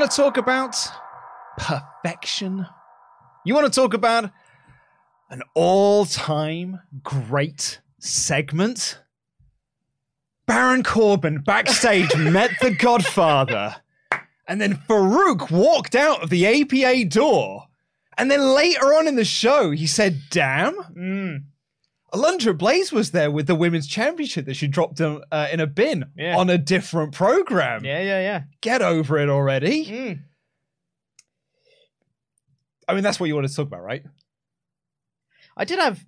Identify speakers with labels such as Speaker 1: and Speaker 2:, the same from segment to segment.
Speaker 1: want to talk about perfection? You want to talk about an all time great segment? Baron Corbin backstage met the Godfather, and then Faarooq walked out of the APA door. And then later on in the show, he said, Damn. Hmm, Alundra Blaze was there with the women's championship that she dropped uh, uh, in a bin
Speaker 2: Yeah.
Speaker 1: on a different program.
Speaker 2: Yeah, yeah, yeah.
Speaker 1: Get over it already.
Speaker 2: Mm.
Speaker 1: I mean, that's what you want to talk about, right?
Speaker 2: I did have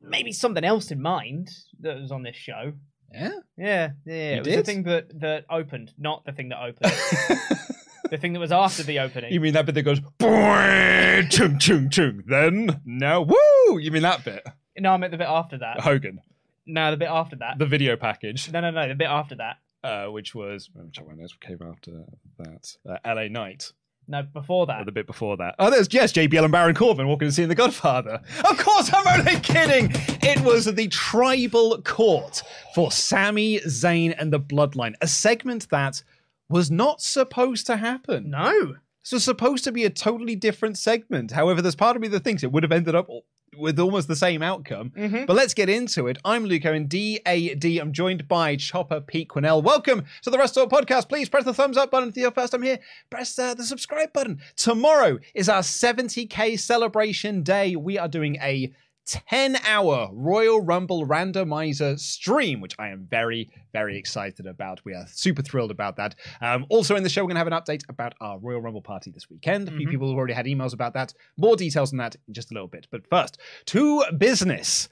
Speaker 2: maybe something else in mind that was on this show.
Speaker 1: Yeah.
Speaker 2: Yeah, yeah.
Speaker 1: You
Speaker 2: it was
Speaker 1: did?
Speaker 2: the thing that that opened, not the thing that opened. the thing that was after the opening.
Speaker 1: You mean that bit that goes "Boing, chung chung chung? Then now woo! You mean that bit?
Speaker 2: no, I meant the bit after that.
Speaker 1: Hogan,
Speaker 2: No, the bit after that.
Speaker 1: the video package,
Speaker 2: No, no, no, the bit after that.
Speaker 1: uh, which was which one else came after that? Uh, L.A. Knight,
Speaker 2: No, before
Speaker 1: or
Speaker 2: that.
Speaker 1: the bit before that. Oh, there's yes, JBL and Baron Corbin walking and seeing The Godfather. Of course, I'm only kidding. It was the tribal court for Sami Zayn and the Bloodline, a segment that was not supposed to happen.
Speaker 2: No.
Speaker 1: So it's supposed to be a totally different segment. However, there's part of me that thinks it would have ended up with almost the same outcome.
Speaker 2: Mhm.
Speaker 1: But let's get into it. I'm Luke Owen, DAD. I'm joined by Chopper Pete Quinnell. Welcome to the WrestleTalk podcast. Please press the thumbs up button if you're first time here. Press uh, the subscribe button. Tomorrow is our 70k celebration day. We are doing a 10 hour Royal Rumble randomizer stream, which I am very, very excited about. We are super thrilled about that. Um, also, in the show, we're going to have an update about our Royal Rumble party this weekend. A few people have already had emails about that. More details on that in just a little bit. But first, to business.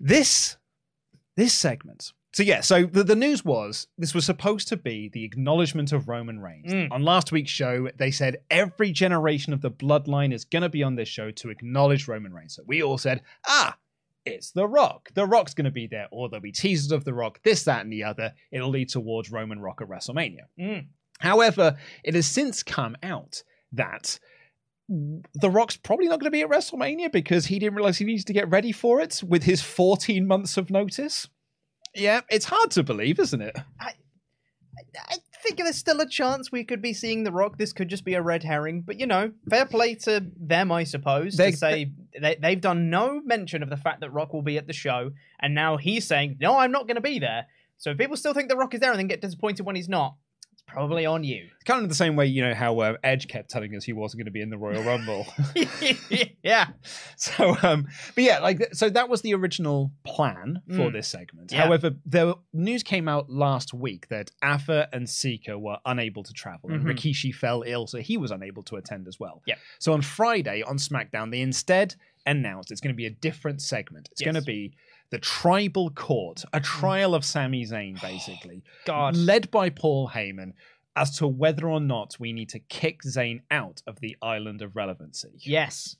Speaker 1: This this segment. So yeah, so the, the news was this was supposed to be the acknowledgement of Roman Reigns.
Speaker 2: Mm.
Speaker 1: On last week's show, they said every generation of the bloodline is going to be on this show to acknowledge Roman Reigns. So we all said, ah, it's The Rock. The Rock's going to be there, or there'll be teasers of The Rock, this, that, and the other. It'll lead towards Roman Rock at WrestleMania.
Speaker 2: Mm.
Speaker 1: However, it has since come out that The Rock's probably not going to be at WrestleMania because he didn't realize he needs to get ready for it with his 14 months of notice. Yeah, it's hard to believe, isn't it?
Speaker 2: I think there's still a chance we could be seeing The Rock. This could just be a red herring, but you know, fair play to them, I suppose,
Speaker 1: They-
Speaker 2: to say they, they've done no mention of the fact that Rock will be at the show, and now he's saying, no, I'm not going to be there. So if people still think The Rock is there and then get disappointed when he's not, probably on you.
Speaker 1: It's kind of the same way, you know, how uh, Edge kept telling us he wasn't going to be in the Royal Rumble.
Speaker 2: yeah.
Speaker 1: so, um, but yeah, like, so that was the original plan for
Speaker 2: Mm.
Speaker 1: this segment.
Speaker 2: Yeah.
Speaker 1: However, the news came out last week that Afa and Sika were unable to travel, and
Speaker 2: Mhm.
Speaker 1: Rikishi fell ill, so he was unable to attend as well.
Speaker 2: Yeah.
Speaker 1: So on Friday on SmackDown, they instead announced it's going to be a different segment. It's going to be the Tribal Court, a trial of Sami Zayn, basically,
Speaker 2: God.
Speaker 1: led by Paul Heyman. As to whether or not we need to kick Zayn out of the island of relevancy.
Speaker 2: Yes.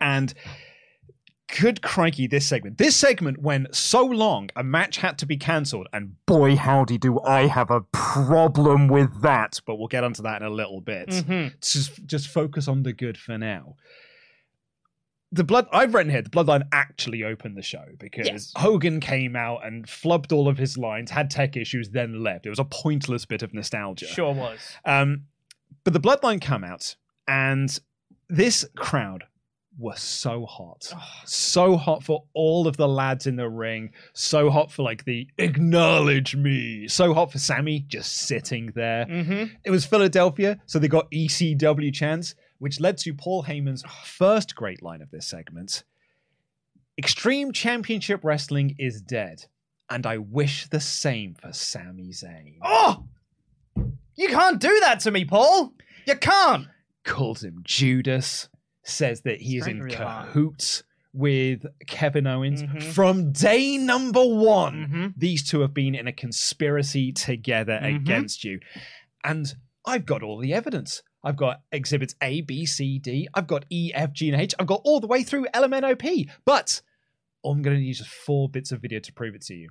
Speaker 1: And good crikey, this segment. This segment went so long, a match had to be cancelled, and boy, howdy, do I have a problem with that. But we'll get onto that in a little bit.
Speaker 2: Mhm.
Speaker 1: Just, just focus on the good for now. The blood I've written here, the bloodline actually opened the show because
Speaker 2: Yes.
Speaker 1: Hogan came out and flubbed all of his lines, had tech issues, then left. It was a pointless bit of nostalgia.
Speaker 2: Sure was.
Speaker 1: Um, but the Bloodline come out, and this crowd were so hot. So hot for all of the lads in the ring. So hot for like the acknowledge me. So hot for Sammy just sitting there.
Speaker 2: Mm-hmm.
Speaker 1: It was Philadelphia, so they got ECW chants, which led to Paul Heyman's first great line of this segment Extreme Championship Wrestling is dead, and I wish the same for Sami Zayn.
Speaker 2: Oh! You can't do that to me, Paul! You can't!
Speaker 1: calls him Judas, says that he is in cahoots with Kevin Owens
Speaker 2: Mhm.
Speaker 1: from day number one.
Speaker 2: Mhm.
Speaker 1: These two have been in a conspiracy together
Speaker 2: Mhm.
Speaker 1: against you. And I've got all the evidence. I've got exhibits A, B, C, D. I've got E, F, G, and H. I've got all the way through LMNOP. But I'm going to use just four bits of video to prove it to you.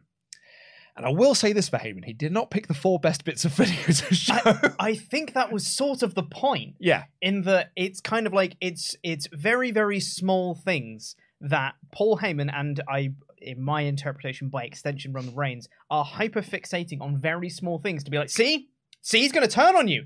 Speaker 1: And I will say this for Heyman: he did not pick the four best bits of video to show.
Speaker 2: I, I think that was sort of the point.
Speaker 1: yeah,
Speaker 2: in that it's kind of like it's it's very very small things that Paul Heyman and I in my interpretation by extension Roman Reigns are hyper fixating on very small things to be like see see he's going to turn on you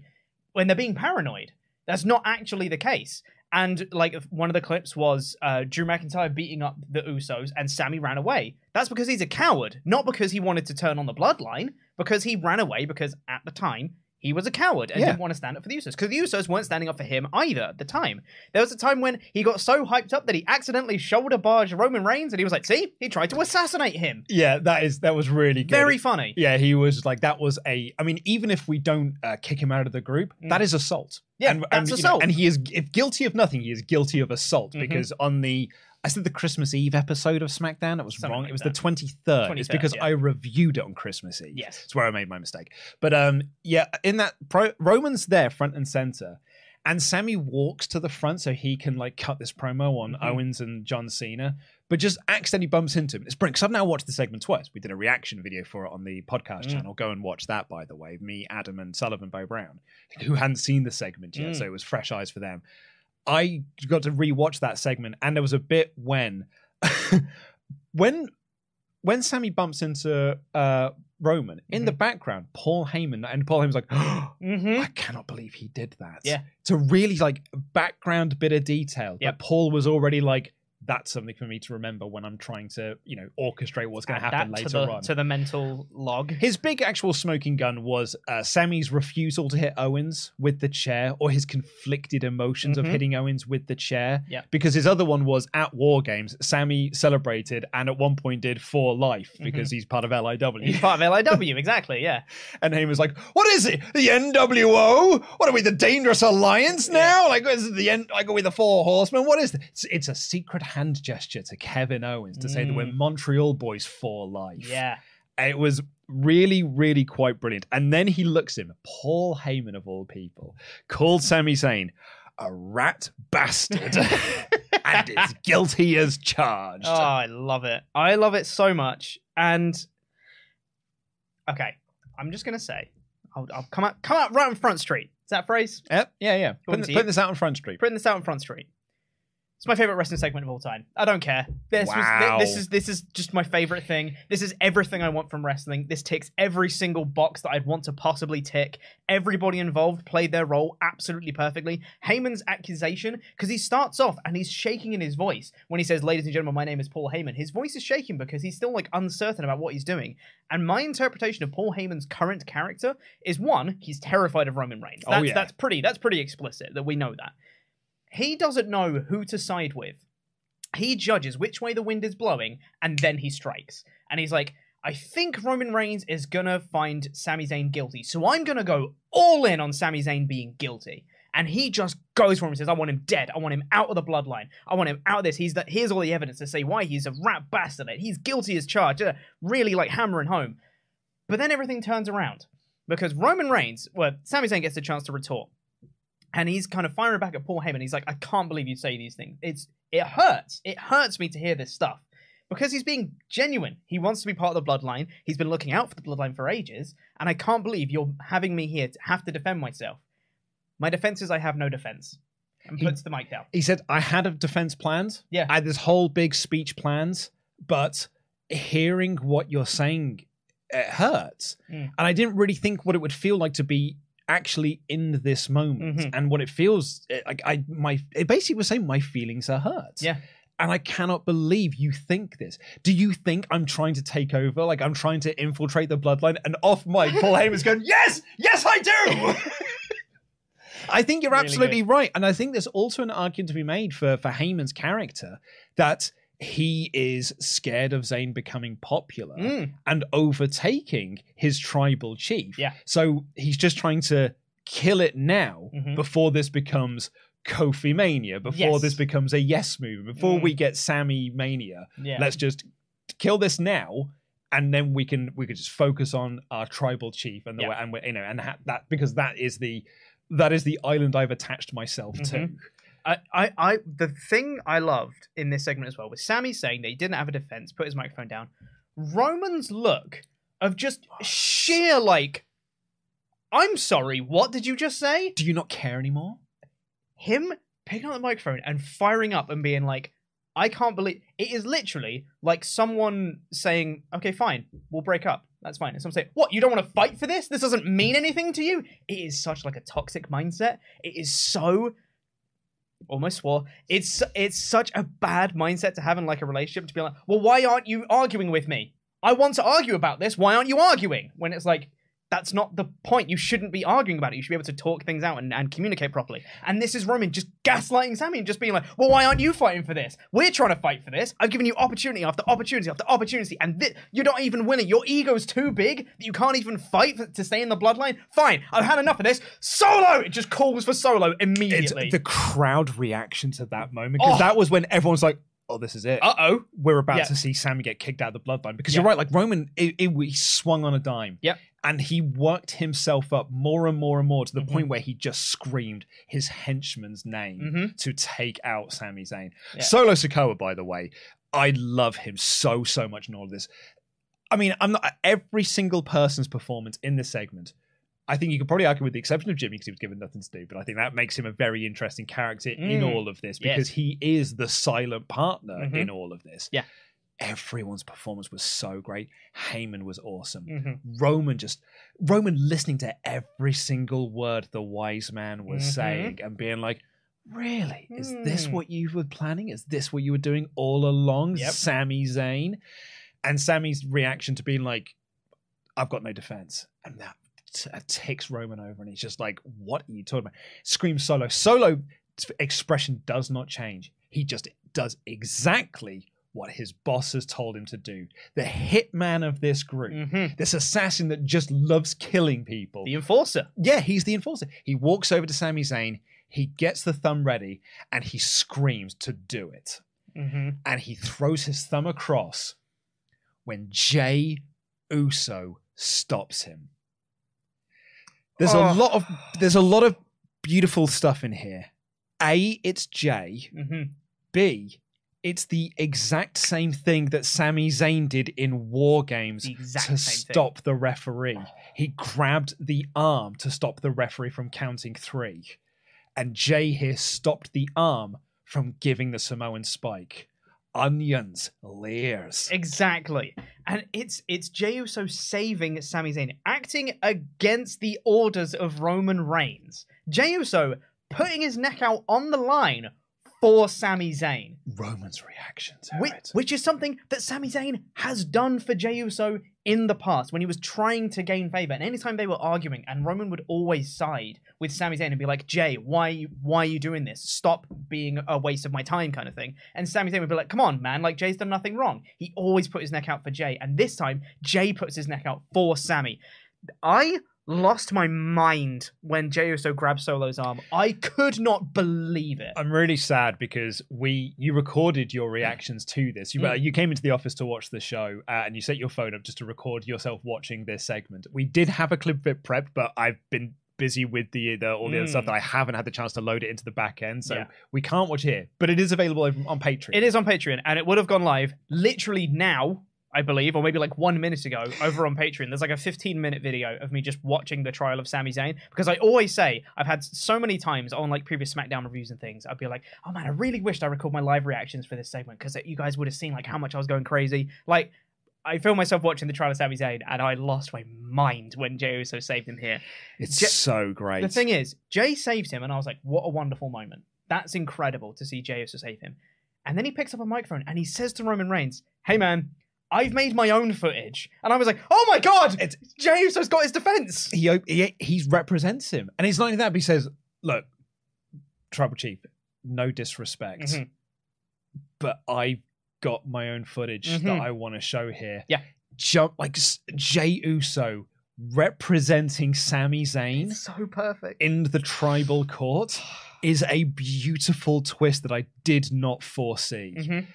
Speaker 2: when they're being paranoid that's not actually the case and like one of the clips was uh, Drew McIntyre beating up the Usos and Sammy ran away. That's because he's a coward, not because he wanted to turn on the bloodline, because he ran away because at the time he was a coward and
Speaker 1: Yeah.
Speaker 2: didn't want to stand up for the Usos. Because the Usos weren't standing up for him either at the time. There was a time when he got so hyped up that he accidentally shoulder barged Roman Reigns and he was like, see, he tried to assassinate him.
Speaker 1: yeah, that is that was really good.
Speaker 2: Very funny.
Speaker 1: Yeah, he was like that was a. I mean, even if we don't uh, kick him out of the group, that is assault.
Speaker 2: Mm. Yeah,
Speaker 1: and,
Speaker 2: that's
Speaker 1: and, you know,
Speaker 2: assault.
Speaker 1: and he is if guilty of nothing, he is guilty of assault
Speaker 2: Mhm.
Speaker 1: because on the I said the Christmas Eve episode of SmackDown, it was
Speaker 2: Something
Speaker 1: wrong.
Speaker 2: like
Speaker 1: it was
Speaker 2: that.
Speaker 1: the twenty third. It's because
Speaker 2: yeah.
Speaker 1: I reviewed it on Christmas Eve.
Speaker 2: Yes.
Speaker 1: it's where I made my mistake. But um, yeah, in that pro, Roman's there front and center. And Sammy walks to the front so he can like cut this promo on
Speaker 2: Mhm.
Speaker 1: Owens and John Cena, but just accidentally bumps into him. It's brilliant because I've now watched the segment twice. We did a reaction video for it on the podcast
Speaker 2: Mm.
Speaker 1: channel. Go and watch that, by the way. Me, Adam, and Sullivan Bo Brown, who hadn't seen the segment yet,
Speaker 2: Mm.
Speaker 1: so it was fresh eyes for them. I got to rewatch that segment, and there was a bit when, when, when Sammy bumps into uh, Roman in
Speaker 2: Mm-hmm.
Speaker 1: the background, Paul Heyman and Paul Heyman's like,
Speaker 2: Mm-hmm.
Speaker 1: I cannot believe he did that.
Speaker 2: Yeah.
Speaker 1: It's a really like background bit of detail Yeah, Paul was already like, that's something for me to remember when I'm trying to, you know, orchestrate what's going to happen later
Speaker 2: to the,
Speaker 1: on.
Speaker 2: to the mental log.
Speaker 1: His big actual smoking gun was uh, Sammy's refusal to hit Owens with the chair, or his conflicted emotions of
Speaker 2: Mhm.
Speaker 1: hitting Owens with the chair.
Speaker 2: Yeah.
Speaker 1: Because his other one was at War Games, Sammy celebrated and at one point did for life because he's part of LIW.
Speaker 2: Mm-hmm. He's part of LIW, exactly, yeah.
Speaker 1: And Heyman's like, "What is it? The NWO? What are we? The Dangerous Alliance now? Like, is it the N? Like, are we the Four Horsemen? What is it? It's, it's a secret hand gesture to Kevin Owens to say that we're Montreal boys for life.
Speaker 2: Mm. Yeah.
Speaker 1: it was really, really quite brilliant. And then he looks him, Paul Heyman of all people, called Sami Zayn a rat bastard and is guilty as charged.
Speaker 2: Oh, I love it. I love it so much. And okay, I'm just gonna say, I'll, I'll come out, come out right on Front Street. Is that phrase?
Speaker 1: Yep, yeah, yeah. Putting, putting this out on Front Street.
Speaker 2: Putting this out on Front Street. It's my favorite wrestling segment of all time. I don't care. This
Speaker 1: Wow.
Speaker 2: was this is this is just my favorite thing. This is everything I want from wrestling. This ticks every single box that I'd want to possibly tick. Everybody involved played their role absolutely perfectly. Heyman's accusation, because he starts off and he's shaking in his voice when he says, "Ladies and gentlemen, my name is Paul Heyman." His voice is shaking because he's still like uncertain about what he's doing. And my interpretation of Paul Heyman's current character is one, he's terrified of Roman Reigns.
Speaker 1: Oh, yeah.
Speaker 2: that's pretty that's pretty explicit that we know that. He doesn't know who to side with. He judges which way the wind is blowing and then he strikes. And he's like, I think Roman Reigns is gonna find Sami Zayn guilty, so I'm gonna go all in on Sami Zayn being guilty. And he just goes for him and says, I want him dead. I want him out of the bloodline. I want him out of this. He's the, here's all the evidence to say why he's a rat bastard. He's guilty as charged. Really like hammering home. But then everything turns around. Because Roman Reigns, well, Sami Zayn gets a chance to retort. And he's kind of firing back at Paul Heyman. He's like, I can't believe you say these things. It's it hurts. It hurts me to hear this stuff because he's being genuine. He wants to be part of the bloodline. He's been looking out for the bloodline for ages, and I can't believe you're having me here to have to defend myself. My defense is I have no defense. And
Speaker 1: He-
Speaker 2: puts the mic down.
Speaker 1: He said, I had a defense planned.
Speaker 2: Yeah.
Speaker 1: I had this whole big speech plans, but hearing what you're saying, it hurts.
Speaker 2: Mm.
Speaker 1: And I didn't really think what it would feel like to be actually in this moment
Speaker 2: Mhm.
Speaker 1: and what it feels like I my it basically was saying my feelings are hurt.
Speaker 2: Yeah.
Speaker 1: And I cannot believe you think this. Do you think I'm trying to take over? Like I'm trying to infiltrate the bloodline? And off mic, Paul Heyman's going, Yes, yes, I do. I think you're
Speaker 2: Really
Speaker 1: absolutely right. And I think there's also an argument to be made for, for Heyman's character that he is scared of Zayn becoming popular
Speaker 2: Mm.
Speaker 1: and overtaking his tribal chief.
Speaker 2: Yeah.
Speaker 1: So he's just trying to kill it now
Speaker 2: Mhm.
Speaker 1: before this becomes Kofi Mania, before
Speaker 2: Yes.
Speaker 1: this becomes a yes move, before
Speaker 2: Mm.
Speaker 1: we get Sammy Mania.
Speaker 2: Yeah.
Speaker 1: Let's just kill this now. And then we can we could just focus on our tribal chief and the
Speaker 2: Yeah.
Speaker 1: way and we're you know and ha- that because that is the that is the island I've attached myself to.
Speaker 2: I, I, I, the thing I loved in this segment as well was Sammy saying that he didn't have a defense, put his microphone down. Roman's look of just oh, sheer like, I'm sorry, what did you just say?
Speaker 1: Do you not care anymore?
Speaker 2: Him picking up the microphone and firing up and being like, I can't believe it is literally like someone saying, "Okay, fine, we'll break up. That's fine." And someone saying, "What? You don't want to fight for this? This doesn't mean anything to you." It is such like a toxic mindset. It is so almost swore. It's it's such a bad mindset to have in like a relationship to be like, "Well, why aren't you arguing with me? I want to argue about this. Why aren't you arguing?" When it's like. That's not the point. You shouldn't be arguing about it. You should be able to talk things out and, and communicate properly. And this is Roman just gaslighting Sammy and just being like, well, why aren't you fighting for this? We're trying to fight for this. I've given you opportunity after opportunity after opportunity, and thi- you're not even winning. Your ego's too big that you can't even fight for, to stay in the bloodline. Fine, I've had enough of this. Solo! It just calls for Solo
Speaker 1: It's
Speaker 2: immediately.
Speaker 1: the crowd reaction to that moment because
Speaker 2: Oh.
Speaker 1: that was when everyone's like, "Oh, this is it.
Speaker 2: Uh oh.
Speaker 1: We're about
Speaker 2: Yeah.
Speaker 1: to see Sammy get kicked out of the bloodline." Because
Speaker 2: Yeah.
Speaker 1: you're right, like Roman, it, it, he swung on a dime.
Speaker 2: Yep.
Speaker 1: And he worked himself up more and more and more to the
Speaker 2: Mhm.
Speaker 1: point where he just screamed his henchman's name
Speaker 2: Mhm.
Speaker 1: to take out Sami Zayn.
Speaker 2: Yeah.
Speaker 1: Solo Sikoa, by the way, I love him so so much in all of this. I mean, I'm not every single person's performance in this segment. I think you could probably argue with the exception of Jimmy because he was given nothing to do, but I think that makes him a very interesting character in
Speaker 2: Mm.
Speaker 1: all of this
Speaker 2: Yes.
Speaker 1: because he is the silent partner
Speaker 2: Mhm.
Speaker 1: in all of this.
Speaker 2: Yeah.
Speaker 1: Everyone's performance was so great. Heyman was awesome.
Speaker 2: Mhm.
Speaker 1: Roman just Roman listening to every single word the wise man was
Speaker 2: Mhm.
Speaker 1: saying and being like, Really? Is this
Speaker 2: Hmm.
Speaker 1: what you were planning? Is this what you were doing all along?
Speaker 2: Yep.
Speaker 1: Sami Zayn? And Sammy's reaction to being like, I've got no defense. And that t- ticks Roman over and he's just like, What are you talking about? Scream solo. Solo expression does not change. He just does exactly what his boss has told him to do. The hitman of this group,
Speaker 2: Mhm.
Speaker 1: this assassin that just loves killing people.
Speaker 2: The enforcer.
Speaker 1: yeah, he's the enforcer. He walks over to Sami Zayn, he gets the thumb ready, and he screams to do it.
Speaker 2: Mm-hmm.
Speaker 1: And he throws his thumb across when Jey Uso stops him. There's
Speaker 2: Oh.
Speaker 1: a lot of there's a lot of beautiful stuff in here. A, it's Jay.
Speaker 2: Mm-hmm.
Speaker 1: B, it's the exact same thing that Sami Zayn did in War Games to
Speaker 2: same thing.
Speaker 1: stop the referee. Oh. He grabbed the arm to stop the referee from counting three. And Jay here stopped the arm from giving the Samoan spike. Onions, layers.
Speaker 2: Exactly. And it's it's Jey Uso saving Sami Zayn, acting against the orders of Roman Reigns. Jey Uso putting his neck out on the line for Sami Zayn.
Speaker 1: Roman's reaction to
Speaker 2: Which,
Speaker 1: it.
Speaker 2: which is something that Sami Zayn has done for Jey Uso in the past when he was trying to gain favor. And anytime they were arguing, and Roman would always side with Sami Zayn and be like, Jay, why, why are you doing this? Stop being a waste of my time, kind of thing. And Sami Zayn would be like, come on, man, like Jay's done nothing wrong. He always put his neck out for Jay. And this time, Jay puts his neck out for Sami. I lost my mind when Jey Uso grabbed Solo's arm. I could not believe it.
Speaker 1: I'm really sad because we you recorded your reactions to this. You uh,
Speaker 2: Mm.
Speaker 1: you came into the office to watch the show uh, and you set your phone up just to record yourself watching this segment. We did have a clip of it prepped, but I've been busy with the, the all the other stuff
Speaker 2: Mm.
Speaker 1: that I haven't had the chance to load it into the back end, so
Speaker 2: Yeah.
Speaker 1: we can't watch here. But it is available on Patreon.
Speaker 2: It is on Patreon, and it would have gone live literally now, I believe, or maybe like one minute ago over on Patreon. There's like a 15 minute video of me just watching the trial of Sami Zayn because I always say I've had so many times on like previous SmackDown reviews and things. I'd be like, oh man, I really wished I recorded my live reactions for this segment because you guys would have seen like how much I was going crazy. Like. I filmed myself watching the trial of Sami Zayn, and I lost my mind when Jey Uso saved him here.
Speaker 1: It's so great.
Speaker 2: The thing is, Jay saved him, and I was like, what a wonderful moment. That's incredible to see Jey Uso save him. And then he picks up a microphone and he says to Roman Reigns, hey man, I've made my own footage. And I was like, oh my god,
Speaker 1: It's-
Speaker 2: Jey Uso's got his defense.
Speaker 1: he, he he represents him, and it's not only that. But he says, "Look, Tribal Chief, no disrespect,
Speaker 2: Mhm.
Speaker 1: but I got my own footage that
Speaker 2: Mhm.
Speaker 1: I want to show here."
Speaker 2: Yeah.
Speaker 1: jump like Jey Uso representing Sami Zayn
Speaker 2: so perfect.
Speaker 1: in the tribal court is a beautiful twist that I did not foresee.
Speaker 2: Mhm.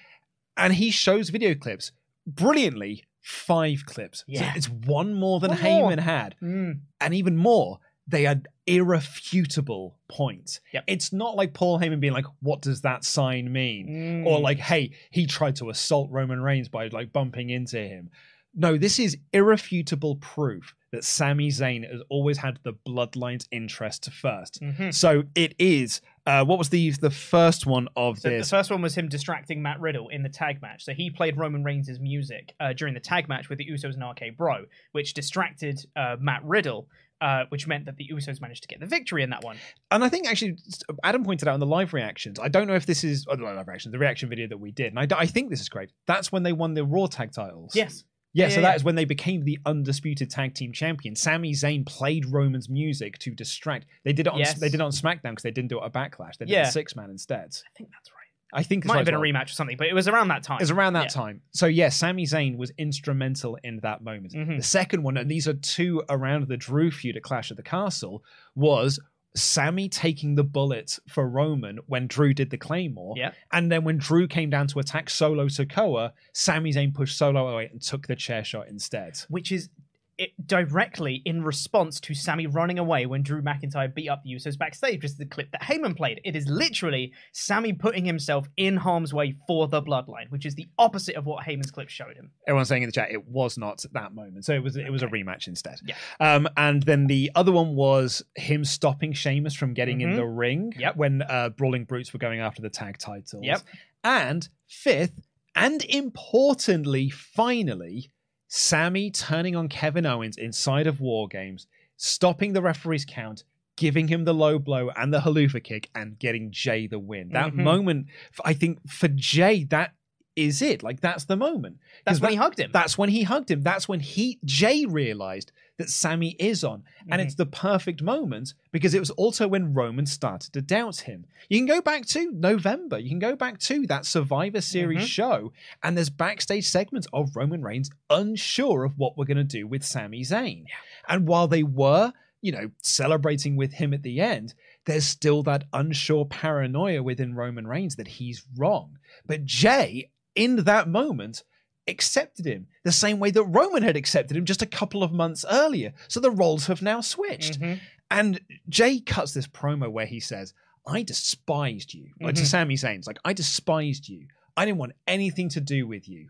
Speaker 1: And he shows video clips brilliantly. Five clips. So it's one more than
Speaker 2: One more.
Speaker 1: Heyman had
Speaker 2: Mm.
Speaker 1: and even more, they are irrefutable points.
Speaker 2: Yep.
Speaker 1: It's not like Paul Heyman being like, "What does that sign mean?"
Speaker 2: Mm.
Speaker 1: or like, "Hey, he tried to assault Roman Reigns by like bumping into him." No, this is irrefutable proof that Sami Zayn has always had the bloodline's interest first.
Speaker 2: Mhm.
Speaker 1: So it is. Uh, what was the the first one of
Speaker 2: So the first one was him distracting Matt Riddle in the tag match. So he played Roman Reigns' music uh, during the tag match with the Usos and RK Bro, which distracted uh, Matt Riddle, uh, which meant that the Usos managed to get the victory in that one.
Speaker 1: And I think actually, Adam pointed out in the live reactions. I don't know if this is oh, the live reactions, the reaction video that we did, and I, d- I think this is great. That's when they won the Raw tag titles.
Speaker 2: Yes.
Speaker 1: Yeah,
Speaker 2: Yeah,
Speaker 1: so
Speaker 2: yeah,
Speaker 1: that
Speaker 2: yeah.
Speaker 1: is when they became the undisputed tag team champion. Sami Zayn played Roman's music to distract. They did it on
Speaker 2: Yes.
Speaker 1: they did it on SmackDown because they didn't do it at Backlash. They did
Speaker 2: Yeah.
Speaker 1: a six man instead.
Speaker 2: I think that's right.
Speaker 1: I think it
Speaker 2: Might have been a rematch or something, but it was around that time.
Speaker 1: It was around that
Speaker 2: Yeah.
Speaker 1: time. So yeah, Sami Zayn was instrumental in that moment.
Speaker 2: Mhm.
Speaker 1: The second one, and these are two around the Drew feud at Clash of the Castle, was Sammy taking the bullet for Roman when Drew did the Claymore.
Speaker 2: Yeah.
Speaker 1: And then when Drew came down to attack Solo Sikoa, Sami Zayn pushed Solo away and took the chair shot instead.
Speaker 2: which is it directly in response to Sammy running away when Drew McIntyre beat up the Usos backstage, which is the clip that Heyman played. It is literally Sammy putting himself in harm's way for the bloodline, which is the opposite of what Heyman's clip showed him.
Speaker 1: Everyone's saying in the chat it was not that moment, so it was it was a rematch instead.
Speaker 2: Yeah.
Speaker 1: Um, and then the other one was him stopping Sheamus from getting in
Speaker 2: Mhm.
Speaker 1: the ring.
Speaker 2: Yep.
Speaker 1: When uh, Brawling Brutes were going after the tag titles.
Speaker 2: Yep.
Speaker 1: And fifth, and importantly, finally, Sammy turning on Kevin Owens inside of War Games, stopping the referee's count. Giving him the low blow and the Helluva kick and getting Jay the win. That
Speaker 2: Mhm.
Speaker 1: moment, I think for Jay, that is it. Like that's the moment.
Speaker 2: That's when
Speaker 1: that-
Speaker 2: he hugged him.
Speaker 1: that's when he hugged him. That's when he Jay realized that Sammy is on. And
Speaker 2: Mhm.
Speaker 1: it's the perfect moment because it was also when Roman started to doubt him. You can go back to November. You can go back to that Survivor Series
Speaker 2: Mhm.
Speaker 1: show, and there's backstage segments of Roman Reigns unsure of what we're going to do with Sami Zayn. And while they were, you know, celebrating with him at the end, there's still that unsure paranoia within Roman Reigns that he's wrong. But Jay, in that moment, accepted him the same way that Roman had accepted him just a couple of months earlier. So the roles have now switched.
Speaker 2: Mhm.
Speaker 1: And Jay cuts this promo where he says, I despised you. Like to. Sami Zayn's like, I despised you. I didn't want anything to do with you.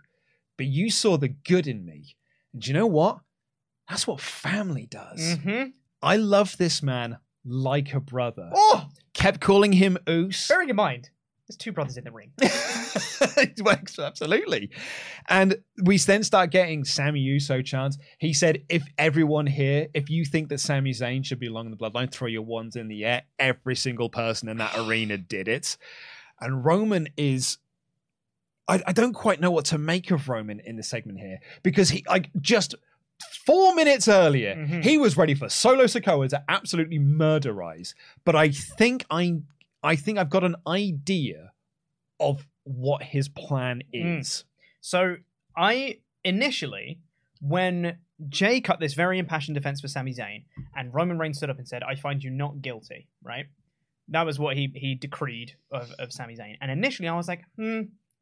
Speaker 1: But you saw the good in me. And do you know what? That's what family does.
Speaker 2: Mhm.
Speaker 1: I love this man like a brother.
Speaker 2: Oh,
Speaker 1: Kept calling him Oos.
Speaker 2: bearing in mind, there's two brothers in the ring.
Speaker 1: it works absolutely. And we then start getting Sammy Uso chants. He said, "If everyone here, if you think that Sami Zayn should belong in the Bloodline, throw your wands in the air." Every single person in that arena did it. And Roman is. I, I don't quite know what to make of Roman in the segment here because he like just four minutes earlier
Speaker 2: Mhm.
Speaker 1: he was ready for Solo Sikoa to absolutely murderize. But I think I I think I've got an idea of what his plan
Speaker 2: Mm.
Speaker 1: is.
Speaker 2: So I initially, when Jay cut this very impassioned defense for Sami Zayn, and Roman Reigns stood up and said, "I find you not guilty," right? That was what he he decreed of of Sami Zayn. And initially, I was like, hmm.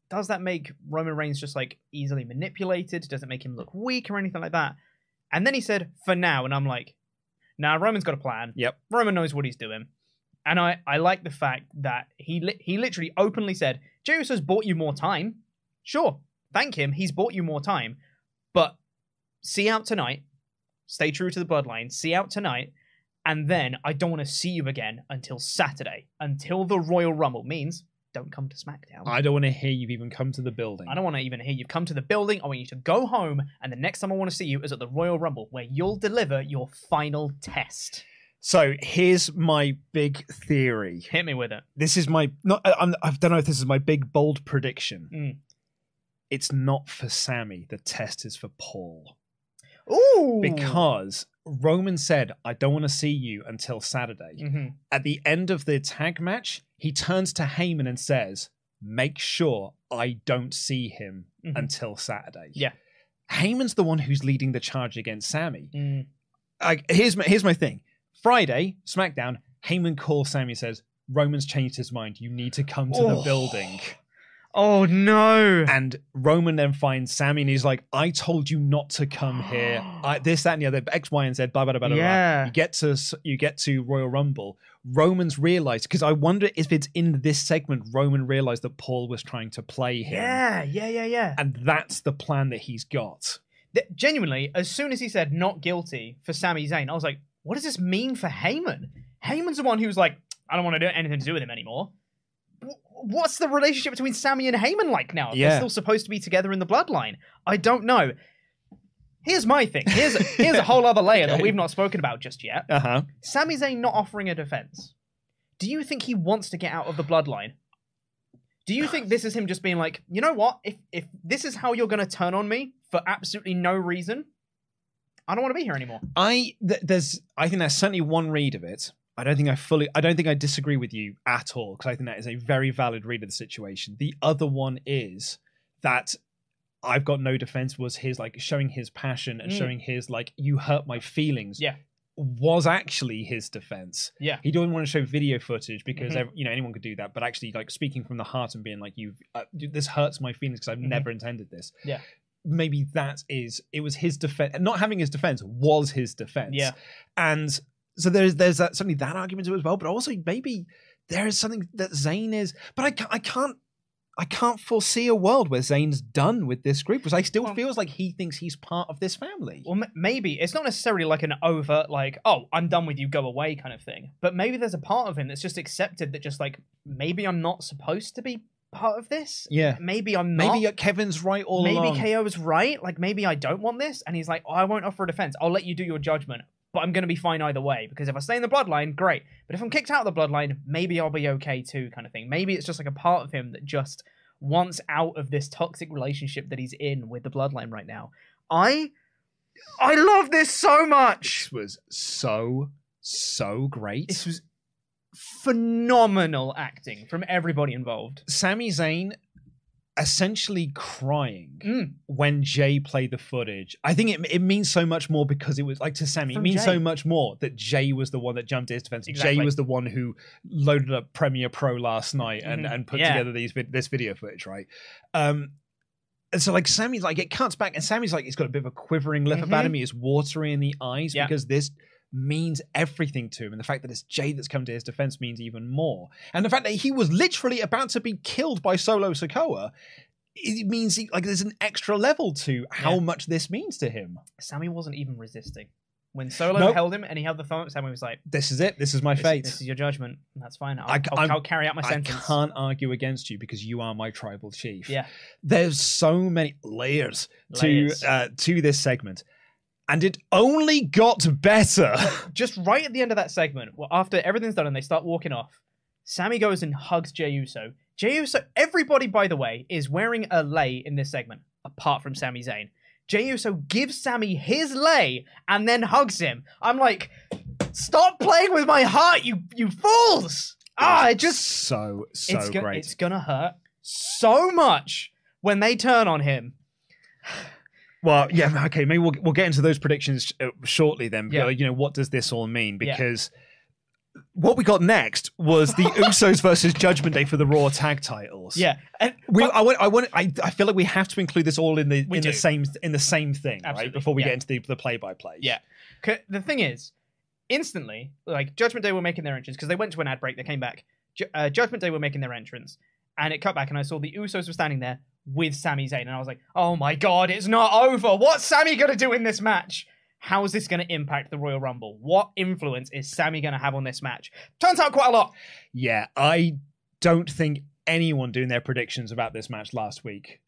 Speaker 2: Does that make Roman Reigns just like easily manipulated? Does it make him look weak or anything like that? And then he said, for now. And I'm like, Now Roman's got a plan.
Speaker 1: Yep.
Speaker 2: Roman knows what he's doing, and I I like the fact that he li- he literally openly said, "Jey has bought you more time. Sure, thank him. He's bought you more time, but see out tonight. Stay true to the bloodline. See out tonight." And then I don't want to see you again until Saturday, until the Royal Rumble. Means don't come to SmackDown.
Speaker 1: I don't want to hear you've even come to the building.
Speaker 2: I don't want to even hear you've come to the building. I want you to go home, and the next time I want to see you is at the Royal Rumble, where you'll deliver your final test.
Speaker 1: So here's my big theory.
Speaker 2: Hit me with it.
Speaker 1: This is my not. I, I'm, I don't know if this is my big bold prediction.
Speaker 2: Mm.
Speaker 1: It's not for Sammy. The test is for Paul
Speaker 2: Ooh,
Speaker 1: because Roman said, "I don't want to see you until Saturday."
Speaker 2: hmm
Speaker 1: At the end of the tag match, he turns to Heyman and says, "Make sure I don't see him
Speaker 2: Mhm.
Speaker 1: until Saturday."
Speaker 2: Yeah.
Speaker 1: Heyman's the one who's leading the charge against Sammy.
Speaker 2: Mm.
Speaker 1: I, here's my here's my thing. Friday, SmackDown, Heyman calls Sammy says, Roman's changed his mind. You need to come to the
Speaker 2: Oh.
Speaker 1: building.
Speaker 2: Oh no!
Speaker 1: And Roman then finds Sammy and he's like, I told you not to come here. I, this, that, and the other. X, Y, and Z, blah, blah, blah, blah, blah.
Speaker 2: Yeah.
Speaker 1: You get to you get to Royal Rumble. Roman's realized because I wonder if it's in this segment Roman realized that Paul was trying to play him.
Speaker 2: yeah, yeah, yeah, yeah.
Speaker 1: And that's the plan that he's got.
Speaker 2: Th- genuinely, as soon as he said not guilty for Sami Zayn, I was like, what does this mean for Heyman? Heyman's the one who's like, I don't want to do anything to do with him anymore. W- What's the relationship between Sammy and Heyman like now?
Speaker 1: Yeah.
Speaker 2: They're still supposed to be together in the bloodline. I don't know. Here's my thing. Here's here's a whole other layer that we've not spoken about just yet.
Speaker 1: Uh huh.
Speaker 2: Sami Zayn not offering a defense. Do you think he wants to get out of the bloodline? Do you think this is him just being like, you know what? If if this is how you're going to turn on me for absolutely no reason, I don't want to be here anymore.
Speaker 1: I th- there's I think there's certainly one read of it. I don't think I fully I don't think I disagree with you at all because I think that is a very valid read of the situation. The other one is that I've got no defense was his like showing his passion and
Speaker 2: Mm.
Speaker 1: showing his like you hurt my feelings.
Speaker 2: Yeah.
Speaker 1: Was actually his defense.
Speaker 2: Yeah.
Speaker 1: He didn't want to show video footage because
Speaker 2: Mhm.
Speaker 1: you know anyone could do that, but actually like speaking from the heart and being like you uh, this hurts my feelings because I've
Speaker 2: Mhm.
Speaker 1: never intended this
Speaker 2: Yeah.
Speaker 1: Maybe that is it was his defense not having his defense was his defense
Speaker 2: Yeah.
Speaker 1: and so there's there's that certainly that argument to it as well but also maybe there is something that Zayn is but I can't I can't I can't foresee a world where Zayn's done with this group because I still
Speaker 2: Well-
Speaker 1: feels like he thinks he's part of this family
Speaker 2: Well, m- maybe it's not necessarily like an overt, like, oh, I'm done with you, go away kind of thing. But maybe there's a part of him that's just accepted that just like maybe I'm not supposed to be part of this.
Speaker 1: yeah
Speaker 2: Maybe I'm not.
Speaker 1: maybe Kevin's right all
Speaker 2: maybe
Speaker 1: along
Speaker 2: KO is right. Like maybe I don't want this, and he's like, oh, I won't offer a defense. I'll let you do your judgment, but I'm going to be fine either way because if I stay in the bloodline, great. But if I'm kicked out of the bloodline, maybe I'll be okay too, kind of thing. Maybe it's just like a part of him that just wants out of this toxic relationship that he's in with the bloodline right now. I, I love this so much.
Speaker 1: this was so so great
Speaker 2: This was phenomenal acting from everybody involved.
Speaker 1: Sami Zayn essentially crying
Speaker 2: Mm.
Speaker 1: when Jay played the footage. I think it, it means so much more because it was like to Sammy, it means
Speaker 2: Jay.
Speaker 1: so much more that Jay was the one that jumped to his defense. Jay was the one who loaded up Premiere Pro last night and,
Speaker 2: Mhm.
Speaker 1: and put
Speaker 2: Yeah.
Speaker 1: together these this video footage, right? Um and so like Sammy's like it cuts back and Sammy's like he's got a bit of a quivering lip about
Speaker 2: Mhm.
Speaker 1: him. He is watery in the eyes because this means everything to him. And the fact that it's Jade that's come to his defense means even more. And the fact that he was literally about to be killed by Solo Sikoa, it means he, like there's an extra level to how
Speaker 2: Yeah.
Speaker 1: much this means to him.
Speaker 2: Sammy wasn't even resisting. When Solo
Speaker 1: Nope.
Speaker 2: held him and he held the phone up, Sammy was like,
Speaker 1: This is it. This is my
Speaker 2: this,
Speaker 1: fate.
Speaker 2: This is your judgment. That's fine. I'll,
Speaker 1: I-
Speaker 2: I'll, I'll carry out my
Speaker 1: I
Speaker 2: sentence.
Speaker 1: can't argue against you because you are my tribal chief.
Speaker 2: Yeah.
Speaker 1: There's so many layers,
Speaker 2: Layers.
Speaker 1: to uh, to this segment. And it only got better.
Speaker 2: Just right at the end of that segment, well, after everything's done and they start walking off, Sammy goes and hugs Jey Uso. Jey Uso, everybody, by the way, is wearing a lei in this segment, apart from Sami Zayn. Jey Uso gives Sammy his lei and then hugs him. I'm like, stop playing with my heart, you you fools! Ah, it just
Speaker 1: so so
Speaker 2: it's, go-
Speaker 1: great.
Speaker 2: it's gonna hurt so much when they turn on him.
Speaker 1: Well, yeah, okay. Maybe we'll we'll get into those predictions uh, shortly. Then,
Speaker 2: Yeah.
Speaker 1: you know, what does this all mean?
Speaker 2: Yeah.
Speaker 1: Because what we got next was the Usos versus Judgment Day for the Raw Tag Titles.
Speaker 2: Yeah, and
Speaker 1: we. I want. I want. I, I feel like we have to include this all in the in the same in the same thing, right? Before we
Speaker 2: yeah.
Speaker 1: get into the the play by play.
Speaker 2: Yeah. The thing is, instantly, like Judgment Day were making their entrance because they went to an ad break. They came back. Ju- uh, Judgment Day were making their entrance, and it cut back, and I saw the Usos were standing there with Sami Zayn, and I was like, "Oh my god, it's not over! What's Sami gonna do in this match? How is this gonna impact the Royal Rumble? What influence is Sami gonna have on this match?" Turns out quite a lot.
Speaker 1: Yeah, I don't think anyone doing their predictions about this match last week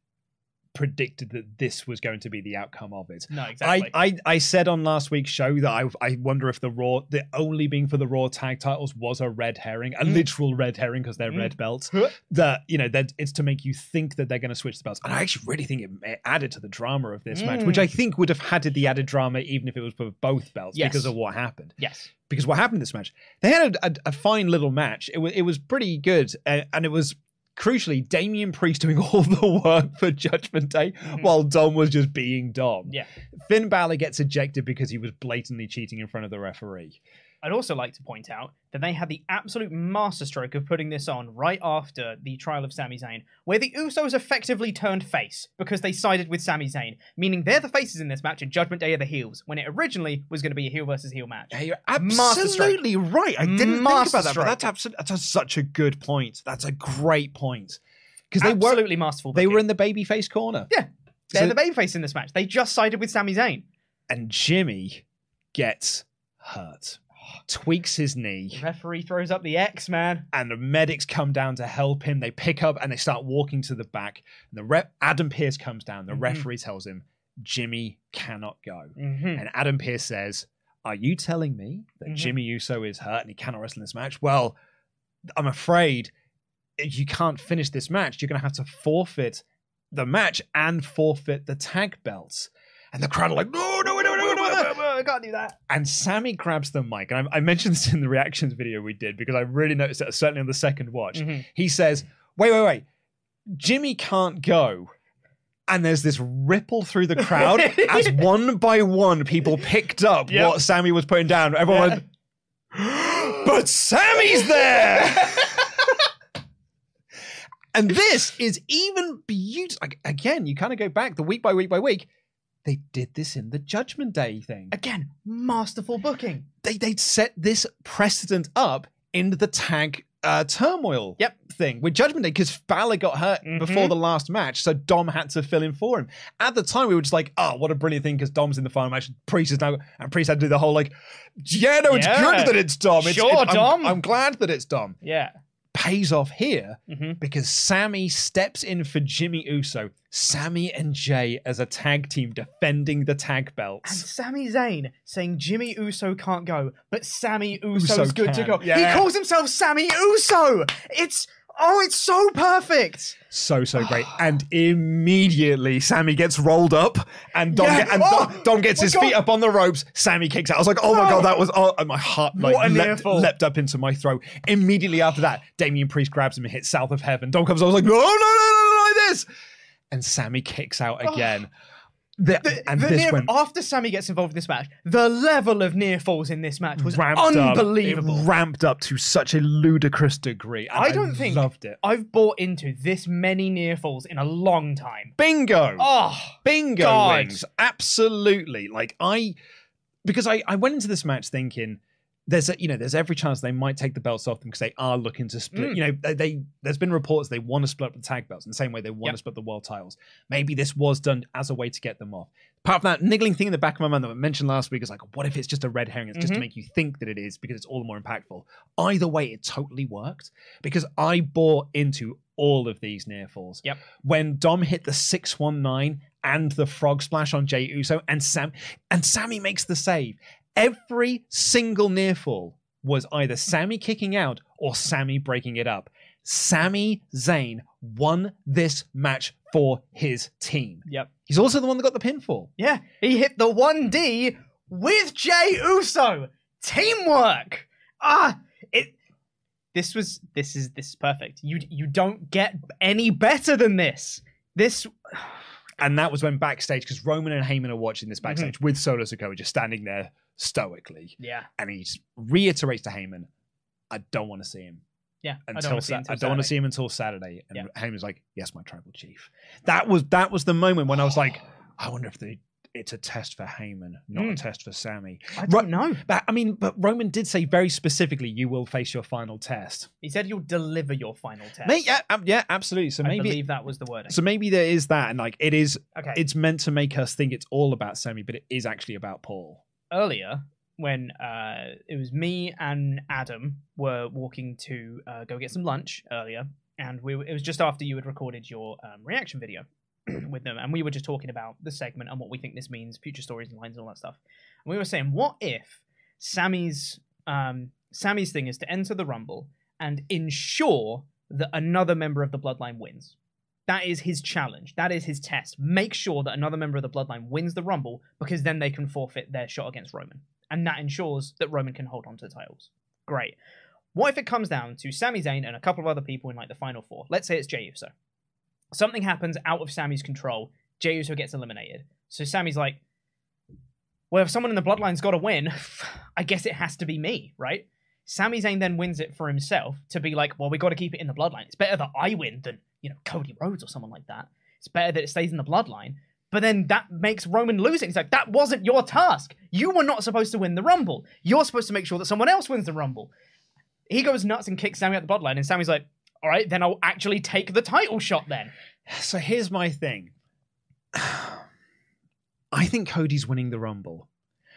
Speaker 1: predicted that this was going to be the outcome of it.
Speaker 2: No, exactly.
Speaker 1: I, I, I said on last week's show that I, I wonder if the Raw, the only being for the Raw tag titles was a red herring, a literal red herring because they're red belts. That, you know, that it's to make you think that they're going to switch the belts. And I actually really think it, added to the drama of this match, which I think would have had the added drama even if it was for both belts
Speaker 2: Yes.
Speaker 1: because of what happened
Speaker 2: yes.
Speaker 1: because what happened in this match, they had a, a, a fine little match. It was it was pretty good, uh, and it was crucially Damian Priest doing all the work for Judgment Day, mm-hmm. while Dom was just being Dom.
Speaker 2: Yeah.
Speaker 1: Finn Balor gets ejected because he was blatantly cheating in front of the referee.
Speaker 2: I'd also like to point out that they had the absolute masterstroke of putting this on right after the trial of Sami Zayn, where the Usos effectively turned face because they sided with Sami Zayn, meaning they're the faces in this match and Judgment Day are the heels, when it originally was going to be a heel versus heel match.
Speaker 1: Yeah, you're absolutely right. I didn't think about that, but that's absolutely that's a, such a good point. That's a great point because they were
Speaker 2: Absolutely masterful.
Speaker 1: they were in the babyface corner.
Speaker 2: yeah, they're
Speaker 1: So-
Speaker 2: the babyface in this match. They just sided with Sami Zayn.
Speaker 1: and Jimmy gets hurt, tweaks his knee.
Speaker 2: The referee throws up the X, man.
Speaker 1: and the medics come down to help him. They pick up and they start walking to the back. And the rep Adam Pearce comes down. The
Speaker 2: Mhm.
Speaker 1: referee tells him Jimmy cannot go.
Speaker 2: Mm-hmm.
Speaker 1: And Adam Pearce says, "Are you telling me that
Speaker 2: Mhm.
Speaker 1: Jimmy Uso is hurt and he cannot wrestle in this match?" Well, I'm afraid you can't finish this match. You're going to have to forfeit the match and forfeit the tag belts. And the crowd are like, "No, no, no, no, no!" no.
Speaker 2: I can't do that.
Speaker 1: And Sammy grabs the mic, and I, I mentioned this in the reactions video we did because I really noticed it, certainly on the second watch.
Speaker 2: Mhm.
Speaker 1: He says, Wait, wait, wait. Jimmy can't go. And there's this ripple through the crowd as one by one people picked up
Speaker 2: Yep.
Speaker 1: what Sammy was putting down. Everyone went, But Sammy's there! and this is even beautiful. Again, you kind of go back the week by week by week. They did this in the Judgment Day thing
Speaker 2: Again, masterful booking.
Speaker 1: they they'd set this precedent up in the tag uh, turmoil
Speaker 2: Yep.
Speaker 1: thing with Judgment Day because Balor got hurt
Speaker 2: Mhm.
Speaker 1: before the last match, so Dom had to fill in for him. At the time, we were just like, "Oh, what a brilliant thing!" Because Dom's in the final match, Priest is now, and Priest had to do the whole like, "Yeah, no, it's
Speaker 2: Yeah.
Speaker 1: good that it's Dom. It's,
Speaker 2: Sure,
Speaker 1: it's- I'm-
Speaker 2: Dom.
Speaker 1: I'm, glad that it's Dom."
Speaker 2: Yeah.
Speaker 1: Pays off here
Speaker 2: Mhm.
Speaker 1: because Sammy steps in for Jimmy Uso, Sammy and Jay as a tag team defending the tag belts. And.
Speaker 2: Sami Zayn saying Jimmy Uso can't go, but Sammy Uso's
Speaker 1: Uso
Speaker 2: good to go.
Speaker 1: Yeah.
Speaker 2: He calls himself Sammy Uso. It's oh, it's so perfect.
Speaker 1: So so great, and immediately Sammy gets rolled up, and Dom,
Speaker 2: Yeah.
Speaker 1: get- and
Speaker 2: Oh,
Speaker 1: Dom, Dom gets
Speaker 2: my
Speaker 1: his
Speaker 2: God.
Speaker 1: feet up on the ropes. Sammy kicks out. I was like, oh my god, that was oh, and my heart like
Speaker 2: What a
Speaker 1: leapt, leapt up into my throat. Immediately after that, Damian Priest grabs him and hits South of Heaven. Dom comes. Out. I was like, no, no, no, no, no, like this, and Sammy kicks out again. The-
Speaker 2: The-
Speaker 1: and
Speaker 2: the
Speaker 1: this
Speaker 2: near-
Speaker 1: went
Speaker 2: after Sammy gets involved in this match, the level of near falls in this match was
Speaker 1: ramped up.
Speaker 2: unbelievable.
Speaker 1: It ramped up to such a ludicrous degree. and
Speaker 2: I don't think
Speaker 1: loved it.
Speaker 2: I've bought into this many near falls in a long time.
Speaker 1: Bingo.
Speaker 2: Oh,
Speaker 1: Bingo
Speaker 2: God.
Speaker 1: Absolutely. Like I because I, I went into this match thinking there's a, you know there's every chance they might take the belts off them because they are looking to split
Speaker 2: Mm.
Speaker 1: you know they, they there's been reports they want to split up the tag belts in the same way they want
Speaker 2: Yep.
Speaker 1: to split the world titles maybe this was done as a way to get them off apart from that niggling thing in the back of my mind that I mentioned last week is like what if it's just a red herring it's just to
Speaker 2: Mhm.
Speaker 1: make you think that it is because it's all the more impactful either way it totally worked because I bought into all of these near falls
Speaker 2: Yep.
Speaker 1: when Dom hit the 619 and the frog splash on Jey Uso and Sam and Sammy makes the save. Every single near fall was either Sammy kicking out or Sammy breaking it up. Sammy Zayn won this match for his team.
Speaker 2: yep.
Speaker 1: He's also the one that got the pinfall.
Speaker 2: Yeah, he hit the 1D with Jey Uso. Teamwork. Ah, it this was this is this is perfect. You you don't get any better than this. This
Speaker 1: And that was when backstage, because Roman and Heyman are watching
Speaker 2: Mm-hmm.
Speaker 1: this backstage with Solo Sikoa just standing there stoically.
Speaker 2: yeah.
Speaker 1: And he reiterates to Heyman, I don't want to see him.
Speaker 2: Yeah, I
Speaker 1: until
Speaker 2: don't want to see
Speaker 1: Sa-
Speaker 2: him until
Speaker 1: I don't want to
Speaker 2: Saturday.
Speaker 1: see him until Saturday. And
Speaker 2: Yeah.
Speaker 1: Heyman's like, "Yes, my tribal chief." That was that was the moment when I was like, "I wonder if they it's a test for Heyman, not a
Speaker 2: Mm.
Speaker 1: test for Sammy.
Speaker 2: I don't know.
Speaker 1: But I mean, but Roman did say very specifically, "You will face your final test."
Speaker 2: He said you'll deliver your final test.
Speaker 1: May- yeah, um, yeah, absolutely. So
Speaker 2: I
Speaker 1: maybe,
Speaker 2: believe that was the wording.
Speaker 1: so maybe there is that, and like it is,
Speaker 2: okay.
Speaker 1: it's meant to make us think it's all about Sammy, but it is actually about Paul.
Speaker 2: Earlier when uh, it was me and Adam were walking to uh, go get some lunch earlier, and we it was just after you had recorded your um, reaction video with them, and we were just talking about the segment and what we think this means, future stories and lines and all that stuff. And we were saying, what if Sammy's um, Sammy's thing is to enter the Rumble and ensure that another member of the Bloodline wins? That is his challenge. That is his test. Make sure that another member of the Bloodline wins the Rumble because then they can forfeit their shot against Roman. And that ensures that Roman can hold on to the titles. Great. What if it comes down to Sami Zayn and a couple of other people in like the final four? Let's say it's Jey Uso. Something happens out of Sammy's control. Jey Uso gets eliminated. So Sammy's like, well, if someone in the bloodline's got to win, I guess it has to be me, right? Sami Zayn then wins it for himself to be like, well, we got to keep it in the bloodline. It's better that I win than, you know, Cody Rhodes or someone like that. It's better that it stays in the bloodline. But then that makes Roman lose it. He's like, that wasn't your task. You were not supposed to win the Rumble. You're supposed to make sure that someone else wins the Rumble. He goes nuts and kicks Sammy out the bloodline, and Sammy's like, all right, then I'll actually take the title shot then.
Speaker 1: So here's my thing. I think Cody's winning the Rumble.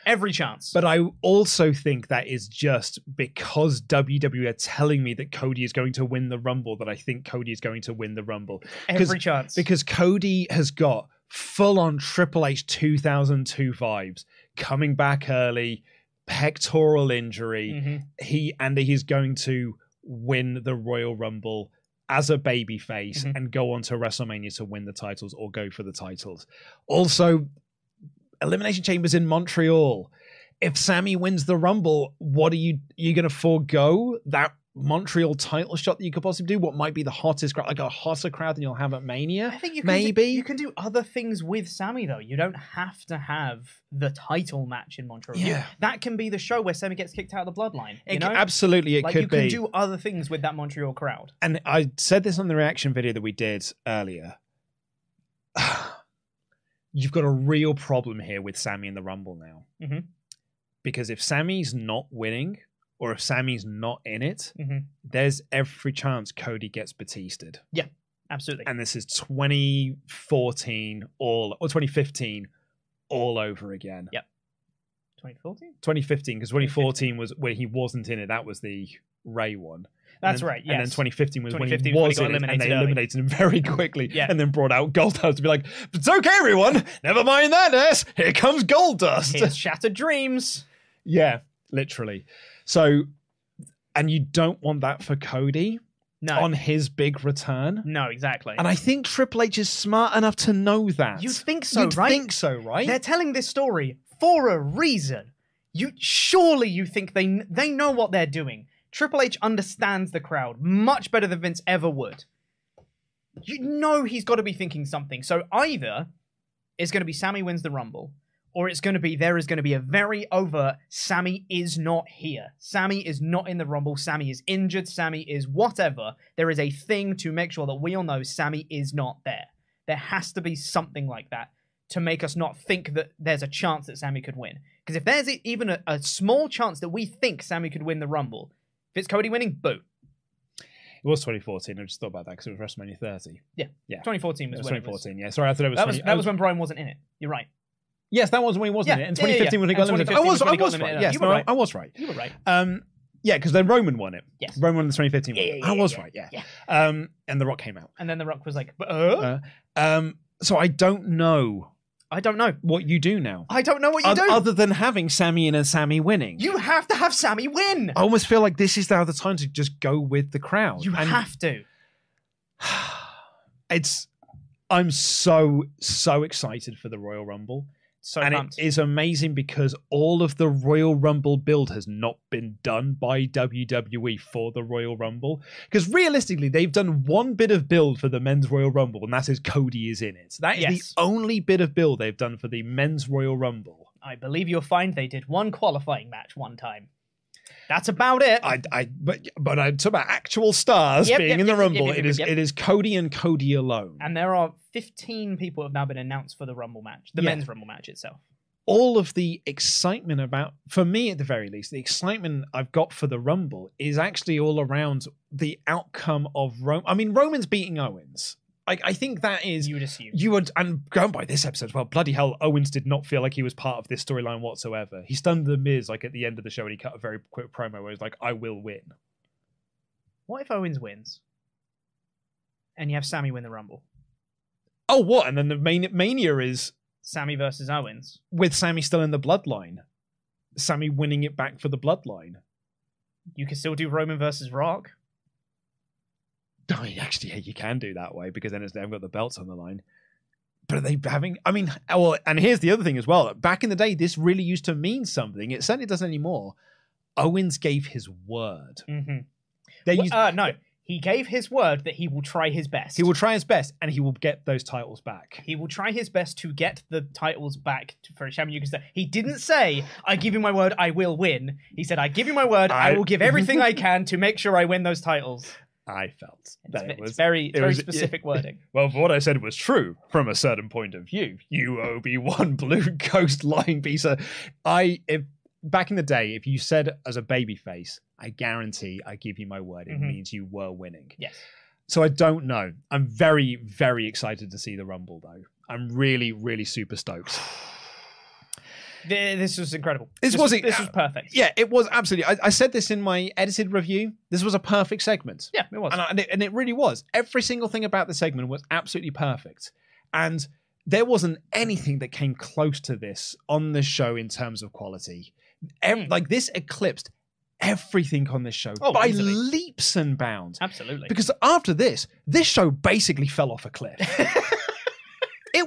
Speaker 2: Every chance.
Speaker 1: But I also think that is just because WWE are telling me that Cody is going to win the Rumble that I think Cody is going to win the Rumble.
Speaker 2: Every chance.
Speaker 1: Because Cody has got full on Triple H 2002 vibes, coming back early, pectoral injury.
Speaker 2: Mhm.
Speaker 1: He and he's going to win the Royal Rumble as a babyface
Speaker 2: Mhm.
Speaker 1: and go on to WrestleMania to win the titles or go for the titles. Also, Elimination Chambers in Montreal. If Sammy wins the Rumble, what are you you going to forego that Montreal title shot that you could possibly do? What might be the hottest crowd, like a hotter crowd than you'll have at Mania?
Speaker 2: I think you can
Speaker 1: maybe
Speaker 2: do, you can do other things with Sammy though. You don't have to have the title match in Montreal.
Speaker 1: Yeah.
Speaker 2: that can be the show where Sammy gets kicked out of the bloodline. You
Speaker 1: It-
Speaker 2: know?
Speaker 1: absolutely, it
Speaker 2: like
Speaker 1: could
Speaker 2: you can do other things with that Montreal crowd.
Speaker 1: and I said this on the reaction video that we did earlier. You've got a real problem here with Sammy in the Rumble now.
Speaker 2: Mhm.
Speaker 1: Because if Sammy's not winning, or if Sammy's not in it,
Speaker 2: Mhm.
Speaker 1: there's every chance Cody gets Batisted.
Speaker 2: Yeah, Absolutely.
Speaker 1: And this is 2014 all or 2015 all over again.
Speaker 2: Yep. 2014.
Speaker 1: 2015 because 2014 was when he wasn't in it. That was the Rey one.
Speaker 2: That's
Speaker 1: then-
Speaker 2: right. Yes.
Speaker 1: And then 2015 was when
Speaker 2: 2015
Speaker 1: he
Speaker 2: was when he
Speaker 1: in and they
Speaker 2: early.
Speaker 1: eliminated him very quickly.
Speaker 2: Yeah.
Speaker 1: And then brought out Gold Goldust to be like, "It's okay, everyone. Never mind that, ass. Here comes Goldust."
Speaker 2: His shattered dreams.
Speaker 1: yeah, literally. So, and you don't want that for Cody
Speaker 2: No.
Speaker 1: on his big return.
Speaker 2: no, exactly.
Speaker 1: And I think Triple H is smart enough to know that.
Speaker 2: You'd think so,
Speaker 1: You'd
Speaker 2: right?
Speaker 1: think so, right?
Speaker 2: They're telling this story for a reason. You surely you think they they know what they're doing. Triple H understands the crowd much better than Vince ever would. You know he's got to be thinking something. So either it's going to be Sammy wins the Rumble, or it's going to be there is going to be a very overt Sammy is not here. Sammy is not in the Rumble. Sammy is injured. Sammy is whatever. There is a thing to make sure that we all know Sammy is not there. There has to be something like that to make us not think that there's a chance that Sammy could win. Because if there's even a, a small chance that we think Sammy could win the Rumble, if it's Cody winning, boo.
Speaker 1: It was 2014. I just thought about that because it was WrestleMania 30.
Speaker 2: Yeah.
Speaker 1: Yeah.
Speaker 2: 2014
Speaker 1: It
Speaker 2: was
Speaker 1: was
Speaker 2: when it was.
Speaker 1: 2014. Yeah. Sorry, I thought it was.
Speaker 2: That was
Speaker 1: 20
Speaker 2: that was when Bryan wasn't in it. You're right.
Speaker 1: Yes, that was when he wasn't
Speaker 2: Yeah,
Speaker 1: in it. And
Speaker 2: yeah, yeah,
Speaker 1: 2015
Speaker 2: yeah.
Speaker 1: when he got
Speaker 2: And
Speaker 1: eliminated. I
Speaker 2: 2015
Speaker 1: was,
Speaker 2: when
Speaker 1: I
Speaker 2: he got
Speaker 1: was right.
Speaker 2: eliminated.
Speaker 1: Yes,
Speaker 2: You were
Speaker 1: no,
Speaker 2: right.
Speaker 1: I was right.
Speaker 2: You were right.
Speaker 1: Um, yeah, because then Roman won it.
Speaker 2: Yes.
Speaker 1: Roman won the 2015
Speaker 2: Yeah,
Speaker 1: one.
Speaker 2: yeah, yeah,
Speaker 1: I was
Speaker 2: yeah,
Speaker 1: right. Yeah.
Speaker 2: yeah.
Speaker 1: Um, and The Rock came out.
Speaker 2: And then The Rock was like, uh,
Speaker 1: Uh, um, so I don't know
Speaker 2: I don't know.
Speaker 1: what you do now,
Speaker 2: I don't know what you
Speaker 1: Oth-
Speaker 2: do.
Speaker 1: other than having Sammy in and Sammy winning.
Speaker 2: you have to have Sammy win.
Speaker 1: I almost feel like this is now the time to just go with the crowd.
Speaker 2: you
Speaker 1: And
Speaker 2: have to.
Speaker 1: it's. I'm so so excited for the Royal Rumble.
Speaker 2: So
Speaker 1: and
Speaker 2: pumped.
Speaker 1: it is amazing because all of the Royal Rumble build has not been done by WWE for the Royal Rumble. Because realistically, they've done one bit of build for the men's Royal Rumble, and that is Cody is in it. That is
Speaker 2: Yes.
Speaker 1: the only bit of build they've done for the men's Royal Rumble.
Speaker 2: I believe you'll find they did one qualifying match one time. That's about it.
Speaker 1: I, I, but, but I talk about actual stars
Speaker 2: Yep,
Speaker 1: being
Speaker 2: yep,
Speaker 1: in the
Speaker 2: yep,
Speaker 1: Rumble. it is, it is Cody and Cody alone.
Speaker 2: and there are 15 people have now been announced for the Rumble match, the
Speaker 1: Yeah.
Speaker 2: men's Rumble match itself.
Speaker 1: all of the excitement about, for me at the very least, the excitement I've got for the Rumble is actually all around the outcome of Rome. I mean, Roman's beating Owens. Like, I think that is
Speaker 2: You would assume.
Speaker 1: you would and going by this episode as well bloody hell owens did not feel like he was part of this storyline whatsoever he stunned the miz like at the end of the show and he cut a very quick promo where he's like i will win
Speaker 2: What if Owens wins? And you have Sammy win the Rumble?
Speaker 1: oh what and then the main mania is
Speaker 2: Sammy versus Owens.
Speaker 1: with sammy still in the bloodline sammy winning it back for the bloodline
Speaker 2: You can still do Roman versus Rock.
Speaker 1: I mean, actually, yeah, you can do that way because then it's, they've got the belts on the line. But are they having? I mean, well, and here's the other thing as well. Back in the day, this really used to mean something. It certainly doesn't anymore. Owens gave his word.
Speaker 2: Mm-hmm.
Speaker 1: They used,
Speaker 2: uh, no, he gave his word that he will try his best.
Speaker 1: he will try his best, and he will get those titles back.
Speaker 2: He will try his best to get the titles back for can say he didn't say, "I give you my word, I will win." He said, "I give you my word, I,
Speaker 1: I-
Speaker 2: will give everything I can to make sure I win those titles."
Speaker 1: I felt that
Speaker 2: ve-
Speaker 1: it was
Speaker 2: it's very,
Speaker 1: it
Speaker 2: very
Speaker 1: was-
Speaker 2: specific wording.
Speaker 1: Well, what I said was true from a certain point of view. You Obi Wan Blue Ghost lying piece. I if back in the day, if you said as a baby face, I guarantee, I give you my word, it
Speaker 2: Mhm.
Speaker 1: means you were winning.
Speaker 2: Yes.
Speaker 1: So I don't know. I'm very, very excited to see the Rumble though. I'm really, really super stoked.
Speaker 2: Th- This was incredible.
Speaker 1: This was it-
Speaker 2: This was perfect.
Speaker 1: Yeah, it was absolutely. I, I said this in my edited review. This was a perfect segment.
Speaker 2: Yeah, it was.
Speaker 1: And, I, and, it, and it really was. Every single thing about the segment was absolutely perfect. And there wasn't anything that came close to this on the show in terms of quality. Ev-
Speaker 2: Mm.
Speaker 1: Like this eclipsed everything on this show
Speaker 2: Oh,
Speaker 1: by
Speaker 2: easily.
Speaker 1: leaps and bounds.
Speaker 2: Absolutely.
Speaker 1: Because after this, this show basically fell off a cliff.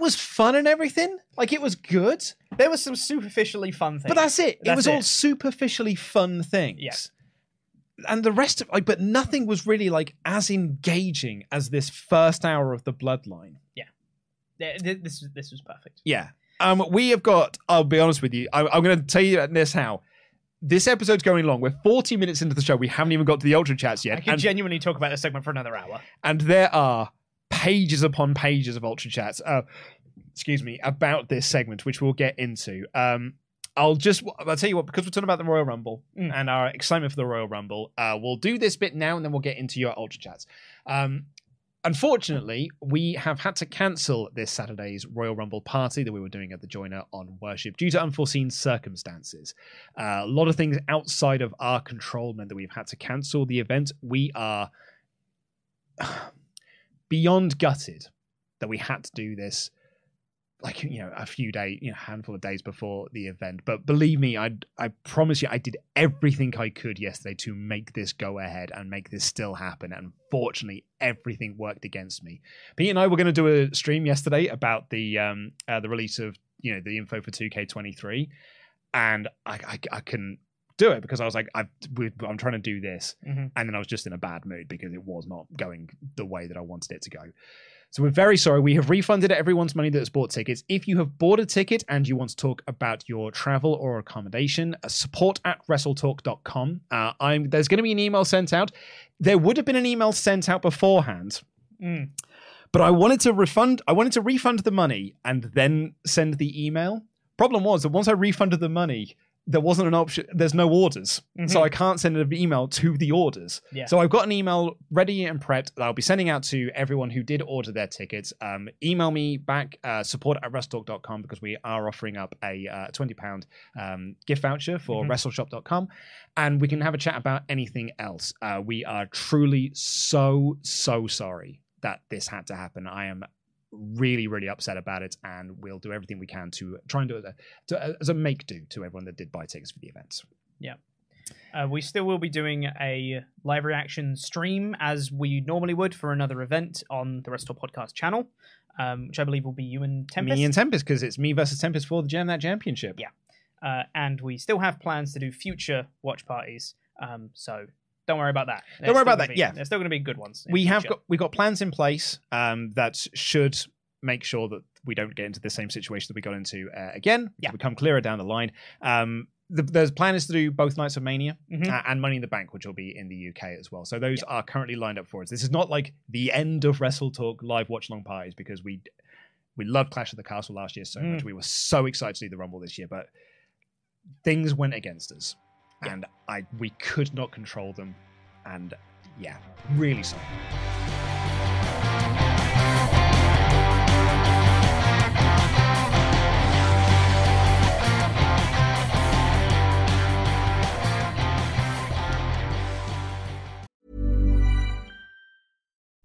Speaker 1: was fun and everything. Like it was good.
Speaker 2: there was some superficially fun things.
Speaker 1: But that's it. it
Speaker 2: That's
Speaker 1: was all
Speaker 2: it.
Speaker 1: superficially fun things.
Speaker 2: Yeah.
Speaker 1: And the rest of like, but nothing was really like as engaging as this first hour of the bloodline.
Speaker 2: Yeah, th- This was this was perfect.
Speaker 1: Yeah. Um, we have got. I'll be honest with you. I, I'm going to tell you this how. This episode's going long. We're 40 minutes into the show. We haven't even got to the ultra chats yet,
Speaker 2: I could
Speaker 1: and,
Speaker 2: genuinely talk about this segment for another hour.
Speaker 1: and there are pages upon pages of ultra chats. Uh, excuse me about this segment, which we'll get into. Um, I'll just. I'll tell you what because we're talking about the Royal Rumble
Speaker 2: Mm.
Speaker 1: and our excitement for the Royal Rumble. Uh, we'll do this bit now, and then we'll get into your ultra chats. Um, Unfortunately, we have had to cancel this Saturday's Royal Rumble party that we were doing at the Joiner on Worship due to unforeseen circumstances. Uh, a lot of things outside of our control meant that we've had to cancel the event. We are beyond gutted that we had to do this like you know a few days you know handful of days before the event. But believe me i i promise you i did everything i could yesterday to make this go ahead and make this still happen. And fortunately everything worked against me. Pete and i were going to do a stream yesterday about the um uh, the release of you know the info for 2k23 and i i, I couldn't do it because i was like I've, we- i'm trying to do this
Speaker 2: Mhm.
Speaker 1: and then i was just in a bad mood because it was not going the way that i wanted it to go so we're very sorry. We have refunded everyone's money that's bought tickets. If you have bought a ticket and you want to talk about your travel or accommodation, uh, support at wrestletalk.com. Uh, I'm, there's going to be an email sent out. There would have been an email sent out beforehand,
Speaker 2: Mm.
Speaker 1: but I wanted to refund. I wanted to refund the money and then send the email. Problem was that once I refunded the money, there wasn't an option. There's no orders, so I can't send an email to the orders.
Speaker 2: Yeah.
Speaker 1: So I've got an email ready and prepped that I'll be sending out to everyone who did order their tickets. Um, email me back uh, support at wrestletalk.com because we are offering up a uh, £20 um, gift voucher for wrestleshop.com and we can have a chat about anything else. Uh, we are truly so, so sorry that this had to happen. I am really, really upset about it and we'll do everything we can to try and do it to, as a make do to everyone that did buy tickets for the event.
Speaker 2: Uh, we still will be doing a live reaction stream as we normally would for another event on the WrestleTalk Podcast channel, um, which I believe will be you and Tempest.
Speaker 1: Me and Tempest because it's me versus Tempest for the Jam That Championship.
Speaker 2: Yeah. uh, and we still have plans to do future watch parties. Um, so don't worry about that.
Speaker 1: Don't worry about that,
Speaker 2: be-
Speaker 1: yeah.
Speaker 2: they're still going to be good ones.
Speaker 1: we have got we got plans in place um, that should make sure that we don't get into the same situation that we got into uh, again.
Speaker 2: Yeah.
Speaker 1: become clearer down the line. Um, the, the plan is to do both nights of Mania
Speaker 2: Mhm.
Speaker 1: uh, and Money in the Bank, which will be in the UK as well. So those are currently lined up for us. This is not like the end of WrestleTalk live watch long parties because we we loved Clash of the Castle last year so
Speaker 2: Mm.
Speaker 1: much. We were so excited to do the Rumble this year, but things went against us, and I we could not control them, and yeah, really sorry.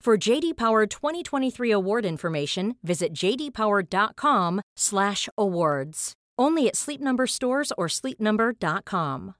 Speaker 3: For JD Power 2023 award information, visit jdpower.com/awards. Only at Sleep Number stores or sleepnumber.com.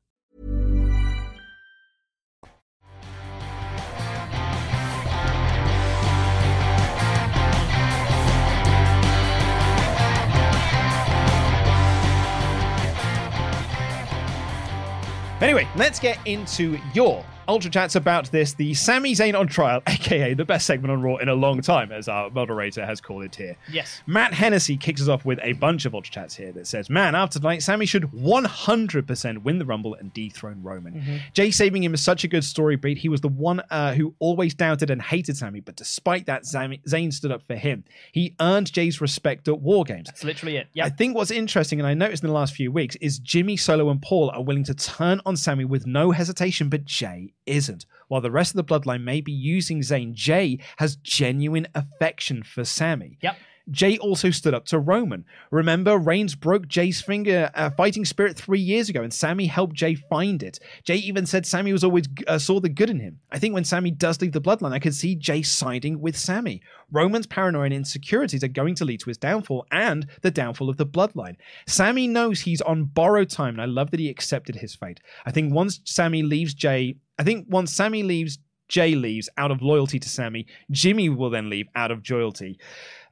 Speaker 1: Anyway, let's get into your Ultra Chats about this, the Sami Zayn on trial, aka the best segment on Raw in a long time, as our moderator has called it here.
Speaker 2: Yes.
Speaker 1: Matt Hennessy kicks us off with a bunch of Ultra Chats here that says, Man, after tonight, Sammy should 100% win the Rumble and dethrone Roman. Jey saving him is such a good story beat. He was the one uh, who always doubted and hated Sammy, but despite that, Zami- Zayn stood up for him. He earned Jey's respect at War Games.
Speaker 2: That's literally it. Yeah.
Speaker 1: I think what's interesting, and I noticed in the last few weeks, is Jimmy, Solo, and Paul are willing to turn on Sammy with no hesitation, but Jey isn't. While the rest of the bloodline may be using Zayn, Jey has genuine affection for Sammy.
Speaker 2: Yep.
Speaker 1: Jey also stood up to Roman. Remember, Reigns broke Jey's finger uh, fighting spirit three years ago, and Sammy helped Jey find it. Jey even said Sammy was always uh, saw the good in him. I think when Sammy does leave the bloodline, I could see Jey siding with Sammy. Roman's paranoia and insecurities are going to lead to his downfall and the downfall of the bloodline. Sammy knows he's on borrowed time, and I love that he accepted his fate. I think once Sammy leaves Jey, I think once Sammy leaves, Jey leaves out of loyalty to Sammy. Jimmy will then leave out of loyalty.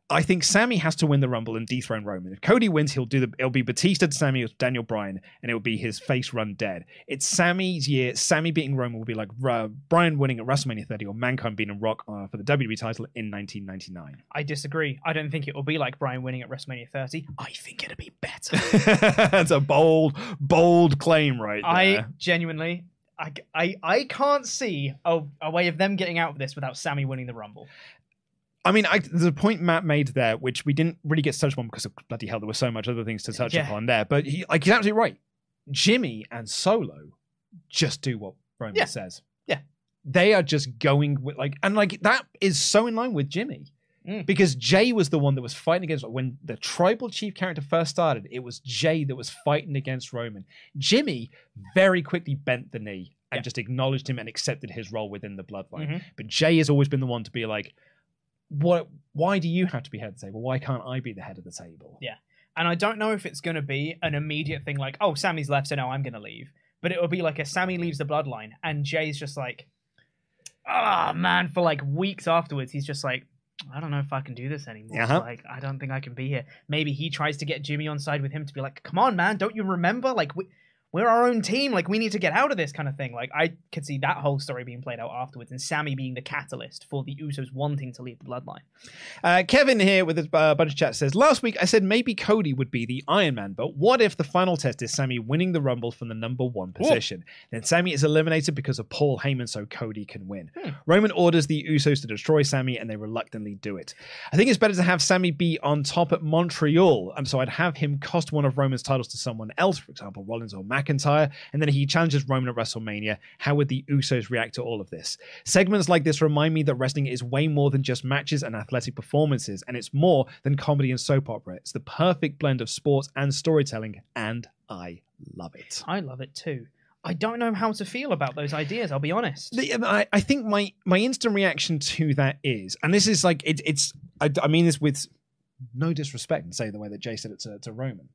Speaker 1: I think Sammy has to win the Rumble and dethrone Roman. If Cody wins, he'll do the. It'll be Batista to Sammy or Daniel Bryan, and it'll be his face run dead. It's Sammy's year. Sammy beating Roman will be like uh, Bryan winning at WrestleMania 30 or Mankind beating Rock uh, for the WWE title in 1999.
Speaker 2: I disagree. I don't think it will be like Bryan winning at WrestleMania 30. I think it'll be better.
Speaker 1: That's a bold, bold claim, right there.
Speaker 2: I genuinely, I, I, I can't see a, a way of them getting out of this without Sammy winning the Rumble.
Speaker 1: I mean, I, there's a point Matt made there, which we didn't really get to touch upon because of bloody hell, there were so much other things to touch
Speaker 2: Yeah.
Speaker 1: upon there. But he, like, he's absolutely right. Jimmy and Solo just do what Roman
Speaker 2: Yeah.
Speaker 1: says.
Speaker 2: Yeah.
Speaker 1: They are just going with like, and like that is so in line with Jimmy.
Speaker 2: Mm.
Speaker 1: because Jey was the one that was fighting against when the tribal chief character first started. It was Jey that was fighting against Roman. Jimmy very quickly bent the knee and
Speaker 2: Yeah.
Speaker 1: just acknowledged him and accepted his role within the bloodline.
Speaker 2: Mhm.
Speaker 1: But Jey has always been the one to be like, "What? Why do you have to be head of the table? Why can't I be the head of the table?"
Speaker 2: Yeah. And I don't know if it's going to be an immediate thing like, oh, Sammy's left, so now I'm going to leave. But it will be like a Sammy leaves the bloodline, and Jey's just like, oh, man, for like weeks afterwards, he's just like, I don't know if I can do this anymore.
Speaker 1: Uh-huh.
Speaker 2: Like, I don't think I can be here. Maybe he tries to get Jimmy on side with him to be like, come on, man, don't you remember? Like, we, we're our own team. Like, we need to get out of this kind of thing. Like, I could see that whole story being played out afterwards, and Sammy being the catalyst for the Usos wanting to leave the bloodline.
Speaker 1: Uh, Kevin here with a uh, bunch of chat says, Last week I said maybe Cody would be the Iron Man, but what if the final test is Sammy winning the Rumble from the number one position? Then Sammy is eliminated because of Paul Heyman, so Cody can win. Roman orders the Usos to destroy Sammy, and they reluctantly do it. I think it's better to have Sammy be on top at Montreal, and so I'd have him cost one of Roman's titles to someone else, for example, Rollins or McIntyre, and then he challenges Roman at WrestleMania. How would the Usos react to all of this? Segments like this remind me that wrestling is way more than just matches and athletic performances, and it's more than comedy and soap opera. It's the perfect blend of sports and storytelling, and I love it.
Speaker 2: I love it too. I don't know how to feel about those ideas. I'll be honest.
Speaker 1: The- um, I, I think my my instant reaction to that is, and this is like it, it's. I, I mean this with no disrespect, and say the way that Jey said it to, to Roman.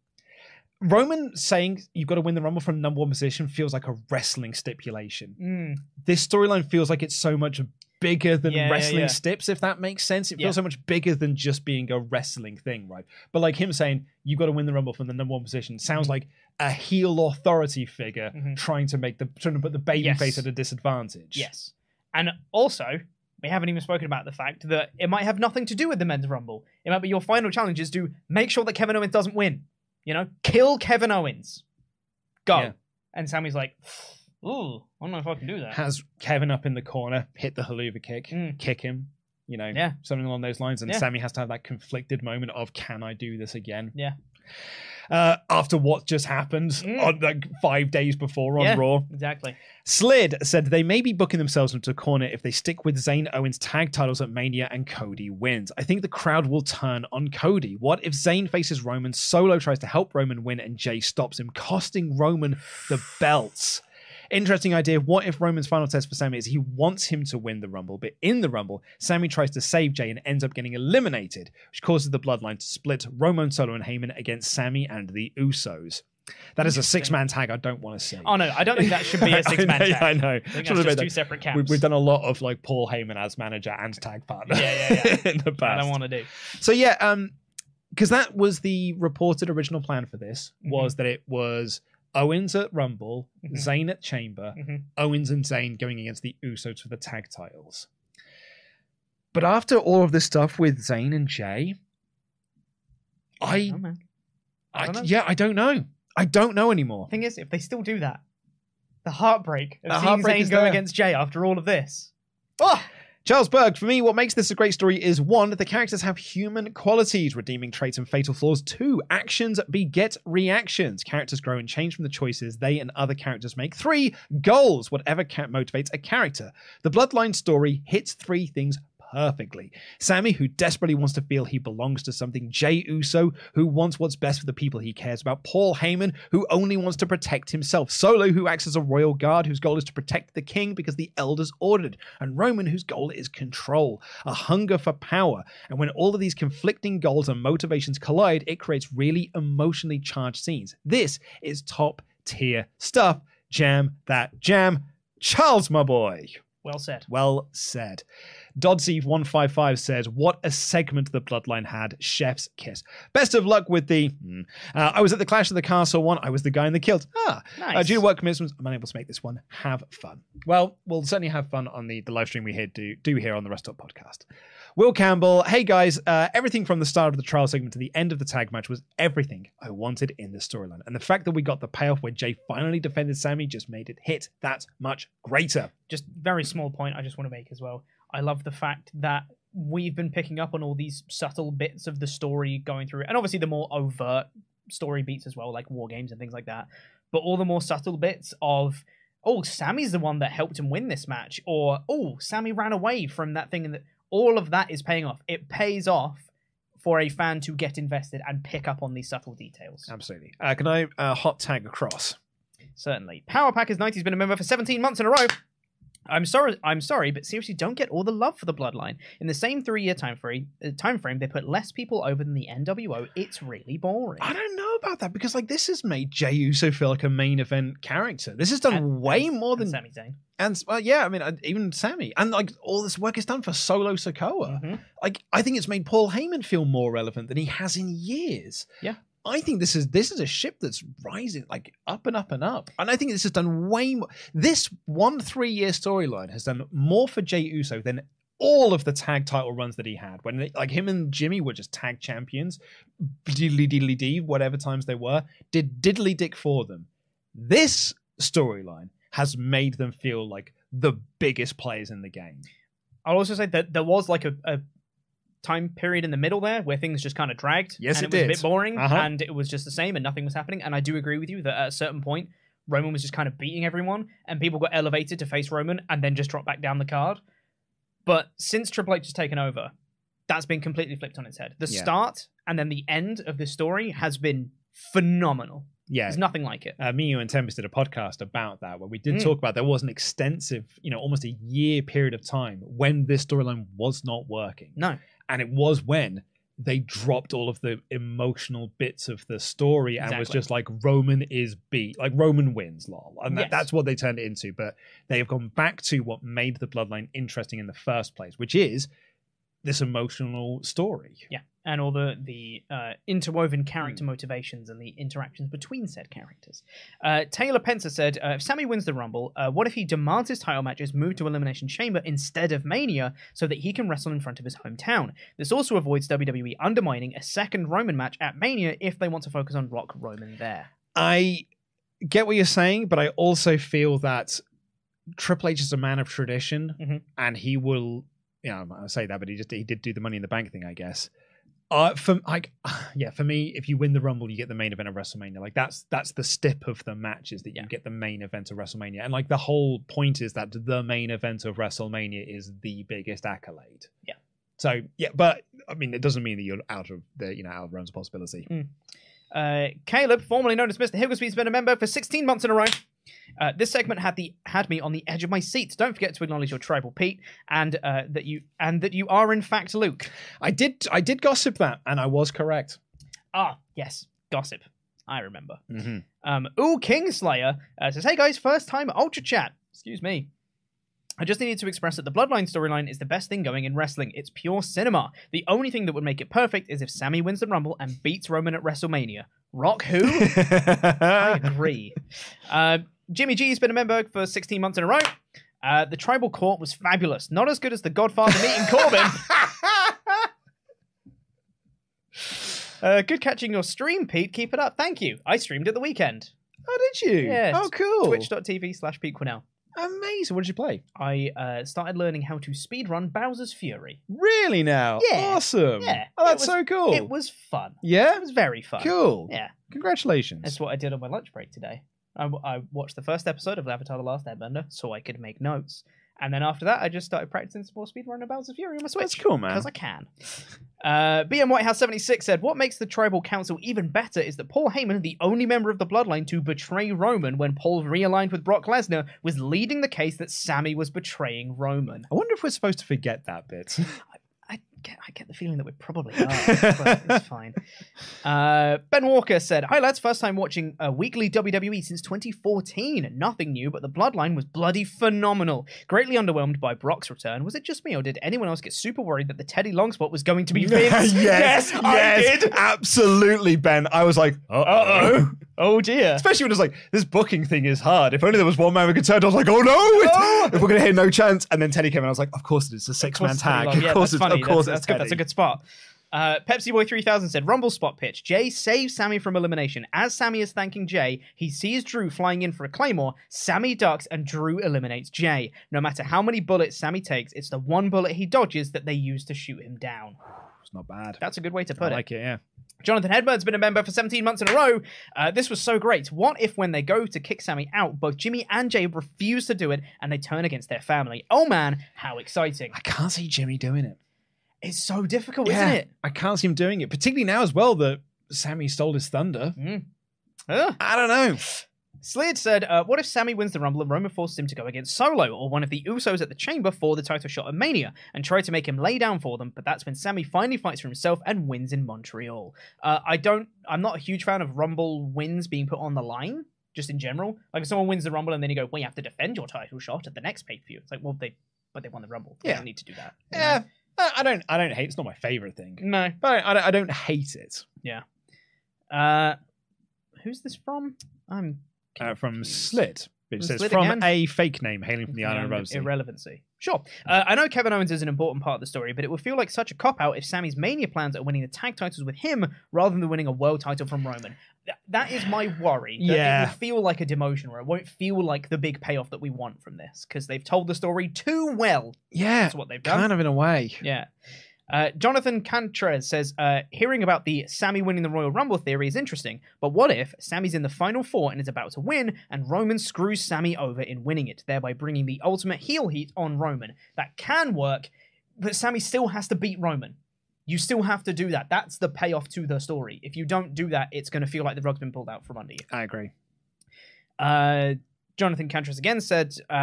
Speaker 1: Roman saying you've got to win the Rumble from number one position feels like a wrestling stipulation.
Speaker 2: Mm,
Speaker 1: This storyline feels like it's so much bigger than
Speaker 2: Yeah, yeah,
Speaker 1: wrestling
Speaker 2: yeah.
Speaker 1: steps, if that makes sense. It feels
Speaker 2: Yeah.
Speaker 1: so much bigger than just being a wrestling thing, right? But like him saying you've got to win the Rumble from the number one position sounds
Speaker 2: Mm-hmm.
Speaker 1: like a heel authority figure
Speaker 2: Mhm.
Speaker 1: trying to make the trying to put the baby
Speaker 2: Yes.
Speaker 1: face at a disadvantage.
Speaker 2: yes. And also, we haven't even spoken about the fact that it might have nothing to do with the men's rumble. It might be your final challenge is to make sure that Kevin Owens doesn't win. You know, kill Kevin Owens. Go.
Speaker 1: Yeah.
Speaker 2: And Sammy's like, ooh, I don't know if I can do that.
Speaker 1: has Kevin up in the corner, hit the Helluva kick,
Speaker 2: Mm.
Speaker 1: kick him, you know,
Speaker 2: Yeah.
Speaker 1: something along those lines. And
Speaker 2: Yeah.
Speaker 1: Sammy has to have that conflicted moment of, can I do this again?
Speaker 2: Yeah.
Speaker 1: Uh, after what just happened
Speaker 2: Mm.
Speaker 1: on like five days before on
Speaker 2: yeah,
Speaker 1: Raw.
Speaker 2: Exactly.
Speaker 1: Slid said they may be booking themselves into a corner if they stick with Zayn Owens tag titles at Mania and Cody wins. I think the crowd will turn on Cody. What if Zayn faces Roman, Solo tries to help Roman win, and Jey stops him, costing Roman the belts? Interesting idea. What if Roman's final test for Sammy is he wants him to win the Rumble, but in the Rumble, Sammy tries to save Jey and ends up getting eliminated, which causes the bloodline to split Roman, Solo, and Heyman against Sammy and the Usos. That is a six man tag I don't want to see.
Speaker 2: Oh, no, I don't think that should be a six man tag.
Speaker 1: I know.
Speaker 2: I think that's just two separate camps.
Speaker 1: We, we've done a lot of like Paul Heyman as manager and tag partner.
Speaker 2: Yeah, yeah, yeah.
Speaker 1: in the past.
Speaker 2: I don't want to do.
Speaker 1: So yeah, um, because that was the reported original plan for this
Speaker 2: Mm-hmm.
Speaker 1: was that it was Owens at Rumble,
Speaker 2: Mhm.
Speaker 1: Zayn at Chamber,
Speaker 2: Mhm.
Speaker 1: Owens and Zayn going against the Usos for the tag titles. But after all of this stuff with Zayn and Jey, I,
Speaker 2: Oh, man. I
Speaker 1: I,
Speaker 2: don't know.
Speaker 1: yeah, I don't know. I don't know anymore.
Speaker 2: Thing is, if they still do that, the heartbreak of
Speaker 1: The
Speaker 2: seeing
Speaker 1: heartbreak
Speaker 2: Zayn go
Speaker 1: there.
Speaker 2: against Jey after all of this. Oh,
Speaker 1: Charles Berg, for me, what makes this a great story is one, the characters have human qualities, redeeming traits and fatal flaws. Two, actions beget reactions. Characters grow and change from the choices they and other characters make. Three, goals, whatever motivates a character. The Bloodline story hits three things perfectly. Sammy, who desperately wants to feel he belongs to something. Jey Uso, who wants what's best for the people he cares about. Paul Heyman, who only wants to protect himself. Solo, who acts as a royal guard, whose goal is to protect the king because the elders ordered. And Roman, whose goal is control, a hunger for power. And when all of these conflicting goals and motivations collide, it creates really emotionally charged scenes. This is top tier stuff. Jam that jam. Charles, my boy.
Speaker 2: well said.
Speaker 1: Well said. Dodsy155 says, What a segment the Bloodline had. Chef's kiss. Best of luck with the. Hmm. Uh, I was at the Clash of the Castle one. I was the guy in the kilt. Ah.
Speaker 2: Nice.
Speaker 1: Uh, due to work commitments, I'm unable to make this one. Have fun. Well, we'll certainly have fun on the, the live stream we here do, do here on the Rest Up podcast. Will Campbell, hey guys, uh, everything from the start of the trial segment to the end of the tag match was everything I wanted in the storyline. And the fact that we got the payoff where Jey finally defended Sammy just made it hit that much greater.
Speaker 2: just very small point I just want to make as well. I love the fact that we've been picking up on all these subtle bits of the story going through, and obviously the more overt story beats as well, like war games and things like that. But all the more subtle bits of, oh, Sammy's the one that helped him win this match, or oh, Sammy ran away from that thing, and that all of that is paying off. It pays off for a fan to get invested and pick up on these subtle details.
Speaker 1: Absolutely. Uh, can I uh, hot tag across?
Speaker 2: Certainly. Power Packers 90 has been a member for 17 months in a row. I'm sorry, I'm sorry, but seriously, don't get all the love for the Bloodline. In the same three-year time frame, uh, time frame, they put less people over than the NWO. It's really boring.
Speaker 1: I don't know about that because like this has made Jey Uso feel like a main event character. This has done
Speaker 2: And-
Speaker 1: way
Speaker 2: and-
Speaker 1: more than
Speaker 2: Sami Zayn.
Speaker 1: And well, yeah, I mean, even Sammy, and like all this work is done for Solo Sikoa.
Speaker 2: Mhm.
Speaker 1: Like, I think it's made Paul Heyman feel more relevant than he has in years.
Speaker 2: Yeah.
Speaker 1: I think this is this is a ship that's rising like up and up and up, and I think this has done way more. This one three year storyline has done more for Jey Uso than all of the tag title runs that he had. When they, like him and Jimmy were just tag champions, diddly diddly dee, whatever times they were, did diddly dick for them. This storyline has made them feel like the biggest players in the game.
Speaker 2: I'll also say that there was like a, a time period in the middle there where things just kind of dragged.
Speaker 1: Yes,
Speaker 2: and
Speaker 1: it
Speaker 2: was a bit boring,
Speaker 1: Uh-huh.
Speaker 2: and it was just the same, and nothing was happening. And I do agree with you that at a certain point, Roman was just kind of beating everyone, and people got elevated to face Roman, and then just dropped back down the card. But since Triple H has taken over, that's been completely flipped on its head. The
Speaker 1: Yeah.
Speaker 2: start and then the end of the story has been phenomenal.
Speaker 1: Yeah,
Speaker 2: There's nothing like it.
Speaker 1: uh, me, you, and Tempest did a podcast about that where we did
Speaker 2: Mm.
Speaker 1: talk about there was an extensive, you know, almost a year period of time when this storyline was not working.
Speaker 2: No.
Speaker 1: And it was when they dropped all of the emotional bits of the story and was just like Roman is beat, like Roman wins, lol. And that,
Speaker 2: Yes.
Speaker 1: that's what they turned it into. But they have gone back to what made the bloodline interesting in the first place, which is this emotional story.
Speaker 2: Yeah, and all the the uh, interwoven character motivations and the interactions between said characters. Uh, Taylor Pencer said, uh, "If Sammy wins the Rumble, uh, what if he demands his title matches move to Elimination Chamber instead of Mania, so that he can wrestle in front of his hometown? This also avoids WWE undermining a second Roman match at Mania if they want to focus on Rock Roman there."
Speaker 1: I get what you're saying, but I also feel that Triple H is a man of tradition,
Speaker 2: Mhm.
Speaker 1: and he will. You know, I say that, but he just he did do the Money in the Bank thing, I guess. Uh, for like, yeah, for me, if you win the Rumble, you get the main event of WrestleMania. Like that's that's the stip of the match is that you
Speaker 2: Yeah.
Speaker 1: get the main event of WrestleMania, and like the whole point is that the main event of WrestleMania is the biggest accolade.
Speaker 2: Yeah.
Speaker 1: So yeah, but I mean, it doesn't mean that you're out of the you know out of realms of possibility.
Speaker 2: Uh, Caleb, formerly known as Mr. Higglesby's been a member for 16 months in a row. Uh, this segment had the had me on the edge of my seat. Don't forget to acknowledge your tribal Pete and uh, that you and that you are in fact Luke.
Speaker 1: I did I did gossip that, and I was correct.
Speaker 2: Ah, yes, gossip. I remember.
Speaker 1: Mm-hmm.
Speaker 2: Um, Ooh, Kingslayer uh, says, "Hey guys, first time Ultra Chat. Excuse me. I just needed to express that the Bloodline storyline is the best thing going in wrestling. It's pure cinema. The only thing that would make it perfect is if Sammy wins the Rumble and beats Roman at WrestleMania. Rock who? I agree. Uh, Jimmy G's been a member for 16 months in a row. Uh, the tribal court was fabulous. Not as good as the Godfather meeting Corbin. Uh, good catching your stream, Pete. Keep it up. Thank you. I streamed at the weekend.
Speaker 1: Oh, did you?
Speaker 2: Yeah.
Speaker 1: Oh, cool.
Speaker 2: Twitch.tv slash Pete Quinnell.
Speaker 1: Amazing. What did you play?
Speaker 2: I uh, started learning how to speedrun Bowser's Fury.
Speaker 1: Really now?
Speaker 2: Yeah.
Speaker 1: Awesome.
Speaker 2: Yeah.
Speaker 1: Oh, that's
Speaker 2: was-
Speaker 1: so cool.
Speaker 2: It was fun.
Speaker 1: Yeah?
Speaker 2: It was very fun.
Speaker 1: Cool.
Speaker 2: Yeah.
Speaker 1: Congratulations.
Speaker 2: That's what I did on my lunch break today. I, I watched the first episode of Avatar The Last Airbender so I could make notes. And then after that, I just started practicing some more speedrun of Fury on my Switch.
Speaker 1: That's cool, man.
Speaker 2: Because I can. Uh, BM Whitehouse 76 said, What makes the Tribal Council even better is that Paul Heyman, the only member of the bloodline to betray Roman when Paul realigned with Brock Lesnar, was leading the case that Sammy was betraying Roman.
Speaker 1: I wonder if we're supposed to forget that bit.
Speaker 2: I get, I get the feeling that we probably are, but it's fine. Uh, ben Walker said, Hi lads, first time watching a weekly WWE since 2014. Nothing new, but the bloodline was bloody phenomenal. Greatly underwhelmed by Brock's return. Was it just me, or did anyone else get super worried that the Teddy Long spot was going to be Vince?
Speaker 1: yes,
Speaker 2: I did.
Speaker 1: absolutely, Ben. I was like, uh oh.
Speaker 2: Oh dear.
Speaker 1: Especially when it was like, this booking thing is hard. If only there was one man we could turn, I was like, oh no, it's- if we're going to hear no chance. And then Teddy came in, I was like, of course it is a six man
Speaker 2: course Teddy
Speaker 1: tag.
Speaker 2: Long. Yeah,
Speaker 1: of course
Speaker 2: that's
Speaker 1: it's, of course
Speaker 2: that's, good. That's a good spot. Uh, Pepsi Boy 3000 said, Rumble spot pitch. Jey saves Sammy from elimination. As Sammy is thanking Jey, he sees Drew flying in for a claymore. Sammy ducks and Drew eliminates Jey. No matter how many bullets Sammy takes, it's the one bullet he dodges that they use to shoot him down.
Speaker 1: It's not bad.
Speaker 2: That's a good way to put it.
Speaker 1: like it, yeah.
Speaker 2: Jonathan Hedberg's been a member for 17 months in a row. Uh, this was so great. What if, when they go to kick Sammy out, both Jimmy and Jey refuse to do it and they turn against their family? Oh man, how exciting!
Speaker 1: I can't see Jimmy doing it.
Speaker 2: It's so difficult,
Speaker 1: Yeah,
Speaker 2: isn't it?
Speaker 1: I can't see him doing it, particularly now as well that Sammy stole his thunder.
Speaker 2: Ugh.
Speaker 1: I don't know.
Speaker 2: Slid said, uh, "What if Sammy wins the Rumble and Roman forces him to go against Solo or one of the Usos at the Chamber for the title shot at Mania and try to make him lay down for them? But that's when Sammy finally fights for himself and wins in Montreal. Uh, I don't. I'm not a huge fan of Rumble wins being put on the line, just in general. Like if someone wins the Rumble and then you go, well, you have to defend your title shot at the next pay per view. It's like, well, they, but they won the Rumble. They
Speaker 1: Yeah.
Speaker 2: don't need to do that.
Speaker 1: Yeah,
Speaker 2: know?
Speaker 1: I don't. I don't hate. It's not my favorite thing,
Speaker 2: No.
Speaker 1: but I, I don't hate it.
Speaker 2: Yeah. Uh, who's this from? I'm
Speaker 1: Uh, from Slit, which
Speaker 2: From
Speaker 1: says
Speaker 2: Slit
Speaker 1: from
Speaker 2: again?
Speaker 1: a fake name hailing from the island of
Speaker 2: Irrele-
Speaker 1: Rosy.
Speaker 2: Sure. Uh, I know Kevin Owens is an important part of the story, but it would feel like such a cop out if Sammy's Mania plans are winning the tag titles with him rather than winning a world title from Roman. Th- that is my worry. that
Speaker 1: Yeah.
Speaker 2: It will feel like a demotion, or it won't feel like the big payoff that we want from this because they've told the story too well.
Speaker 1: yeah,
Speaker 2: That's what they've done.
Speaker 1: kind of in a way.
Speaker 2: Yeah. Uh, Jonathan Cantres says, uh, hearing about the Sammy winning the Royal Rumble theory is interesting, but what if Sammy's in the final four and is about to win, and Roman screws Sammy over in winning it, thereby bringing the ultimate heel heat on Roman? That can work, but Sammy still has to beat Roman. You still have to do that. That's the payoff to the story. If you don't do that, it's going to feel like the rug's been pulled out from under you.
Speaker 1: I agree.
Speaker 2: Uh, Jonathan Cantress again said, uh,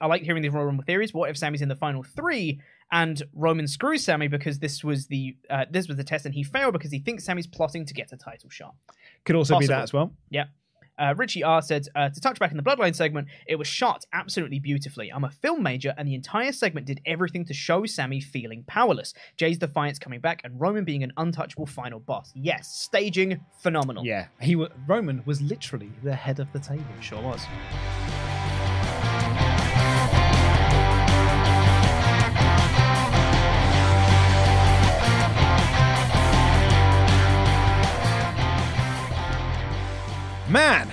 Speaker 2: I like hearing these Royal Rumble theories. What if Sammy's in the final three and Roman screws Sammy because this was the uh, this was the test and he failed because he thinks Sammy's plotting to get a title shot.
Speaker 1: Could also be that as well.
Speaker 2: Yeah. Uh, Richie R said, uh, to touch back in the Bloodline segment, it was shot absolutely beautifully. I'm a film major, and the entire segment did everything to show Sammy feeling powerless. Jey's defiance coming back, and Roman being an untouchable final boss. Yes, staging phenomenal.
Speaker 1: Yeah, he wa Roman was literally the head of the table.
Speaker 2: Sure was.
Speaker 1: Man,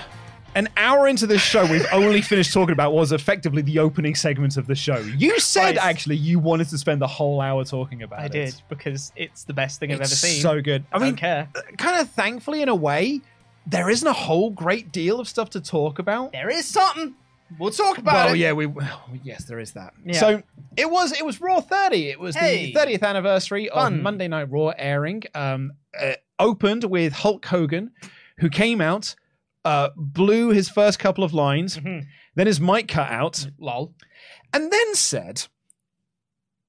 Speaker 1: an hour into this show, we've only finished talking about what was effectively the opening segment of the show. You said actually you wanted to spend the whole hour talking about
Speaker 2: I
Speaker 1: it.
Speaker 2: did because it's the best thing I've ever seen.
Speaker 1: so good. I
Speaker 2: I
Speaker 1: mean,
Speaker 2: don't care.
Speaker 1: kind of thankfully in a way, there isn't a whole great deal of stuff to talk about.
Speaker 2: There is something. We'll talk about
Speaker 1: well,
Speaker 2: it.
Speaker 1: yeah, we well, yes, there is that.
Speaker 2: Yeah.
Speaker 1: So it was it was Raw 30. It was
Speaker 2: Hey.
Speaker 1: the 30th anniversary
Speaker 2: Fun.
Speaker 1: of Monday Night Raw airing. Um, uh, opened with Hulk Hogan, who came out, uh, blew his first couple of lines,
Speaker 2: Mhm.
Speaker 1: then his mic cut out,
Speaker 2: Lol.
Speaker 1: and then said,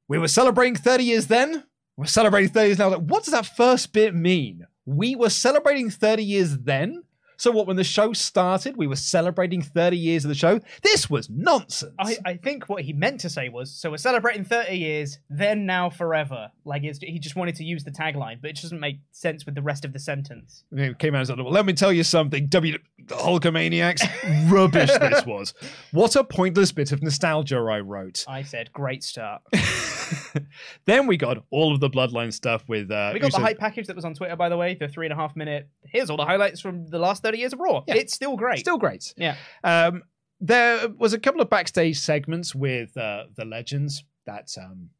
Speaker 1: "We were celebrating 30 years then. We're celebrating 30 years now." Like, what does that first bit mean? We were celebrating 30 years then. So what? When the show started, we were celebrating 30 years of the show. This was nonsense.
Speaker 2: I, I think what he meant to say was, so we're celebrating 30 years, then now forever. Like it's, he just wanted to use the tagline, but it doesn't make sense with the rest of the sentence.
Speaker 1: It came out said, well, let me tell you something, W Hulkamaniacs. Rubbish this was. What a pointless bit of nostalgia I wrote.
Speaker 2: I said, great start.
Speaker 1: then we got all of the bloodline stuff with uh
Speaker 2: We got the hype package that was on Twitter, by the way, the three and a half minute. Here's all the highlights from the last 30 years of Raw.
Speaker 1: Yeah.
Speaker 2: It's still great.
Speaker 1: Still great.
Speaker 2: Yeah.
Speaker 1: Um, there was a couple of backstage segments with uh, the legends that um,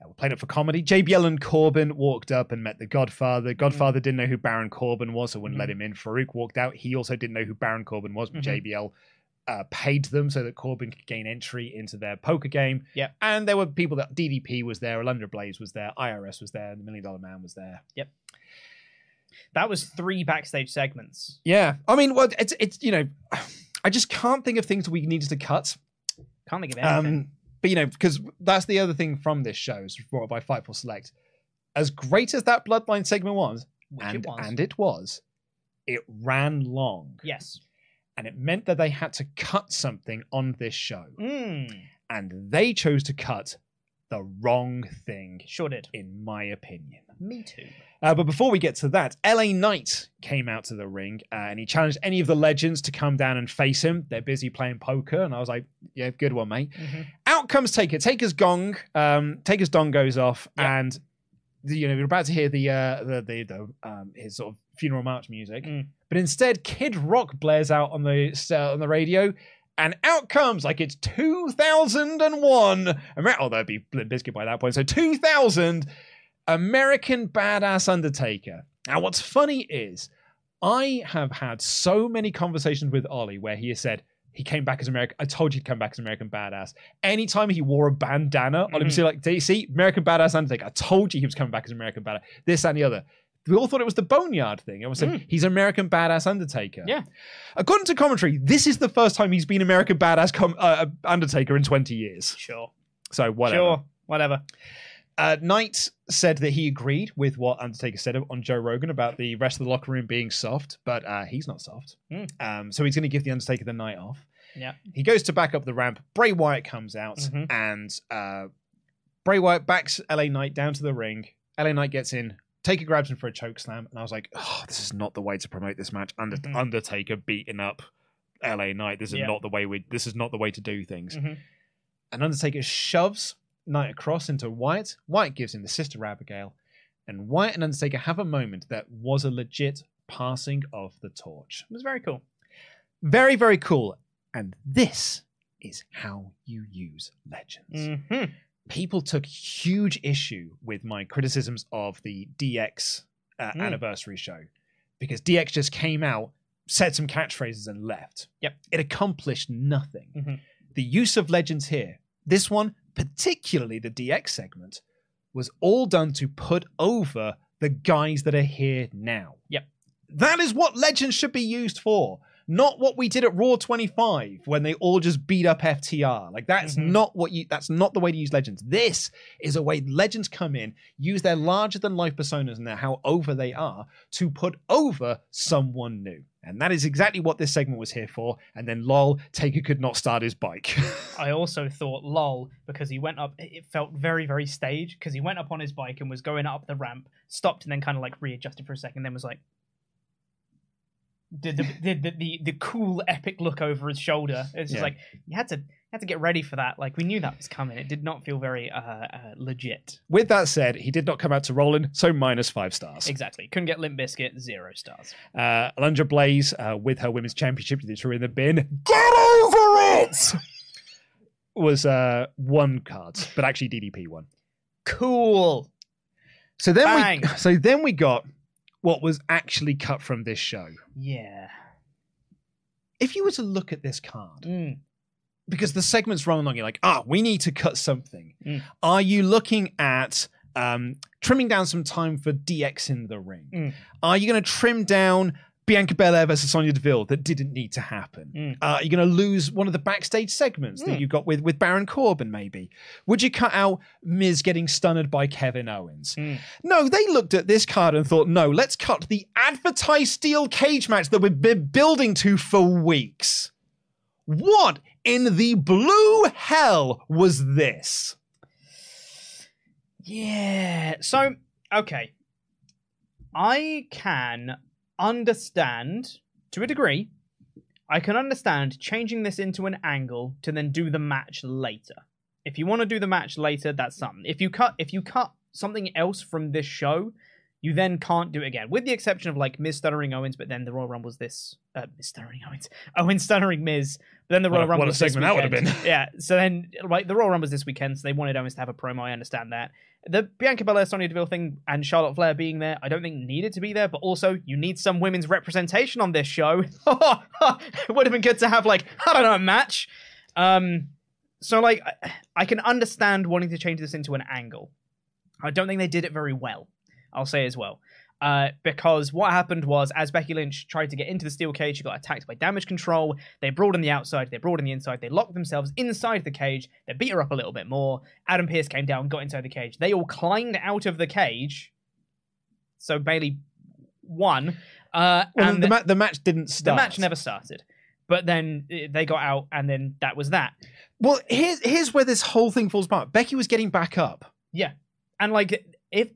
Speaker 1: yeah, were playing it for comedy. JBL and Corbin walked up and met the Godfather. Godfather didn't know who Baron Corbin was, so wouldn't let him in. Faarooq walked out. He also didn't know who Baron Corbin was, but
Speaker 2: Mhm.
Speaker 1: JBL uh, paid them so that Corbin could gain entry into their poker game.
Speaker 2: Yep.
Speaker 1: And there were people that DDP was there, Alundra Blaze was there, IRS was there, the Million Dollar Man was there. Yep.
Speaker 2: That was three backstage segments.
Speaker 1: Yeah, I mean, well, it's it's you know, I just can't think of things we needed to cut.
Speaker 2: Can't think of anything.
Speaker 1: Um, but you know, because that's the other thing from this show is brought by Fightful Select. As great as that Bloodline segment was,
Speaker 2: Which
Speaker 1: and
Speaker 2: it was.
Speaker 1: and it was, it ran long,
Speaker 2: yes.
Speaker 1: And it meant that they had to cut something on this show,
Speaker 2: Mm,
Speaker 1: and they chose to cut the wrong thing,
Speaker 2: sure did.
Speaker 1: in my opinion.
Speaker 2: Me too.
Speaker 1: Uh, but before we get to that, LA Knight came out to the ring uh, and he challenged any of the legends to come down and face him. They're busy playing poker, and I was like, "Yeah, good one, mate."
Speaker 2: Mhm.
Speaker 1: Out comes Taker. Taker's gong. Um, Taker's dong goes off,
Speaker 2: Yeah.
Speaker 1: and you know, we are about to hear the uh, the the, the um, his sort of funeral march music,
Speaker 2: Mm.
Speaker 1: but instead, Kid Rock blares out on the uh, on the radio. And out comes like it's 2001. Amer- oh, that'd be Limp Bizkit by that point. So 2000, American Badass Undertaker. Now, what's funny is I have had so many conversations with Ollie where he has said he came back as American. I told you he'd come back as American Badass. Anytime he wore a bandana, Ollie would say like, "Do you see American Badass Undertaker? I told you he was coming back as American Badass. This and the other." We all thought it was the Boneyard thing. I was saying he's American Badass Undertaker.
Speaker 2: Yeah.
Speaker 1: According to commentary, this is the first time he's been American Badass com- uh, Undertaker in 20 years.
Speaker 2: Sure.
Speaker 1: So whatever.
Speaker 2: Sure. Whatever.
Speaker 1: Uh, Knight said that he agreed with what Undertaker said on Joe Rogan about the rest of the locker room being soft, but uh, he's not soft.
Speaker 2: Mm.
Speaker 1: Um, so he's going to give the Undertaker the night off.
Speaker 2: Yeah.
Speaker 1: He goes to back up the ramp. Bray Wyatt comes out,
Speaker 2: Mhm.
Speaker 1: and uh, Bray Wyatt backs LA Knight down to the ring. LA Knight gets in. Taker grabs him for a choke slam, and I was like, "Oh, this is not the way to promote this match." Under-
Speaker 2: Mhm.
Speaker 1: Undertaker beating up LA Knight. This is
Speaker 2: Yeah.
Speaker 1: not the way we. This is not the way to do things.
Speaker 2: Mhm.
Speaker 1: And Undertaker shoves Knight across into Wyatt. Wyatt gives him the Sister Abigail, and Wyatt and Undertaker have a moment that was a legit passing of the torch.
Speaker 2: It was very cool.
Speaker 1: Very, very cool. And this is how you use legends.
Speaker 2: Mhm.
Speaker 1: People took huge issue with my criticisms of the DX uh,
Speaker 2: Mm.
Speaker 1: anniversary show because DX just came out, said some catchphrases, and left.
Speaker 2: Yep.
Speaker 1: It accomplished nothing.
Speaker 2: Mhm.
Speaker 1: The use of legends here, this one, particularly the DX segment, was all done to put over the guys that are here now.
Speaker 2: Yep.
Speaker 1: That is what legends should be used for. Not what we did at Raw 25 when they all just beat up FTR. Like that's
Speaker 2: Mhm.
Speaker 1: not what you that's not the way to use legends. This is a way legends come in, use their larger than life personas and their how over they are to put over someone new. And that is exactly what this segment was here for. And then lol, Taker could not start his bike.
Speaker 2: I also thought lol because he went up. It felt very, very staged because he went up on his bike and was going up the ramp, stopped, and then kind of like readjusted for a second, then was like, did the did the, the, the cool epic look over his shoulder. It's just
Speaker 1: Yeah.
Speaker 2: like you had to you had to get ready for that. Like we knew that was coming. It did not feel very uh, uh, legit.
Speaker 1: With that said, he did not come out to Rollin', so minus five stars.
Speaker 2: Exactly. Couldn't get Limp Bizkit. Zero stars.
Speaker 1: Uh, Alundra Blaze uh, with her women's championship that threw in the bin. Get over it! Was uh, one card, but actually DDP won.
Speaker 2: Cool.
Speaker 1: So then
Speaker 2: Bang.
Speaker 1: we, so then we got what was actually cut from this show.
Speaker 2: Yeah.
Speaker 1: If you were to look at this card,
Speaker 2: Mm.
Speaker 1: because the segment's run along, you're like, ah, we need to cut something.
Speaker 2: Mm.
Speaker 1: Are you looking at um, trimming down some time for DX in the ring?
Speaker 2: Mm.
Speaker 1: Are you going to trim down Bianca Belair versus Sonya Deville that didn't need to happen?
Speaker 2: Mm.
Speaker 1: Uh, are you going to lose one of the backstage segments that
Speaker 2: Mm.
Speaker 1: you got with, with Baron Corbin, maybe? Would you cut out Miz getting stunned by Kevin Owens?
Speaker 2: Mm.
Speaker 1: No, they looked at this card and thought, no, let's cut the advertised steel cage match that we've been building to for weeks. What in the blue hell was this?
Speaker 2: Yeah. So, okay. I can understand to a degree. I can understand changing this into an angle to then do the match later. If you want to do the match later, that's something. If you cut if you cut something else from this show, you then can't do it again. With the exception of like Miz stuttering Owens, but then the Royal Rumble's this uh Miz stuttering Owens. Owens stuttering Miz, then the Royal
Speaker 1: a-
Speaker 2: Rumble
Speaker 1: what a segment that would have been.
Speaker 2: Yeah. So then like the Royal Rumble was this weekend, so they wanted Owens to have a promo. I understand that. The Bianca Belair, Sonya Deville thing, and Charlotte Flair being there, I don't think needed to be there. But also, you need some women's representation on this show. it would have been good to have like I don't know a match. Um, so like I, I can understand wanting to change this into an angle. I don't think they did it very well. I'll say as well. Uh, because what happened was, as Becky Lynch tried to get into the steel cage, she got attacked by damage control. They brawled on the outside, they brawled on the inside, they locked themselves inside the cage, they beat her up a little bit more. Adam Pearce came down, got inside the cage. They all climbed out of the cage. So Bayley won. Uh,
Speaker 1: Well,
Speaker 2: and
Speaker 1: the, ma- the match didn't start.
Speaker 2: the match never started. But then uh, they got out, and then that was that.
Speaker 1: Well, here's here's where this whole thing falls apart. Becky was getting back up.
Speaker 2: Yeah. And like if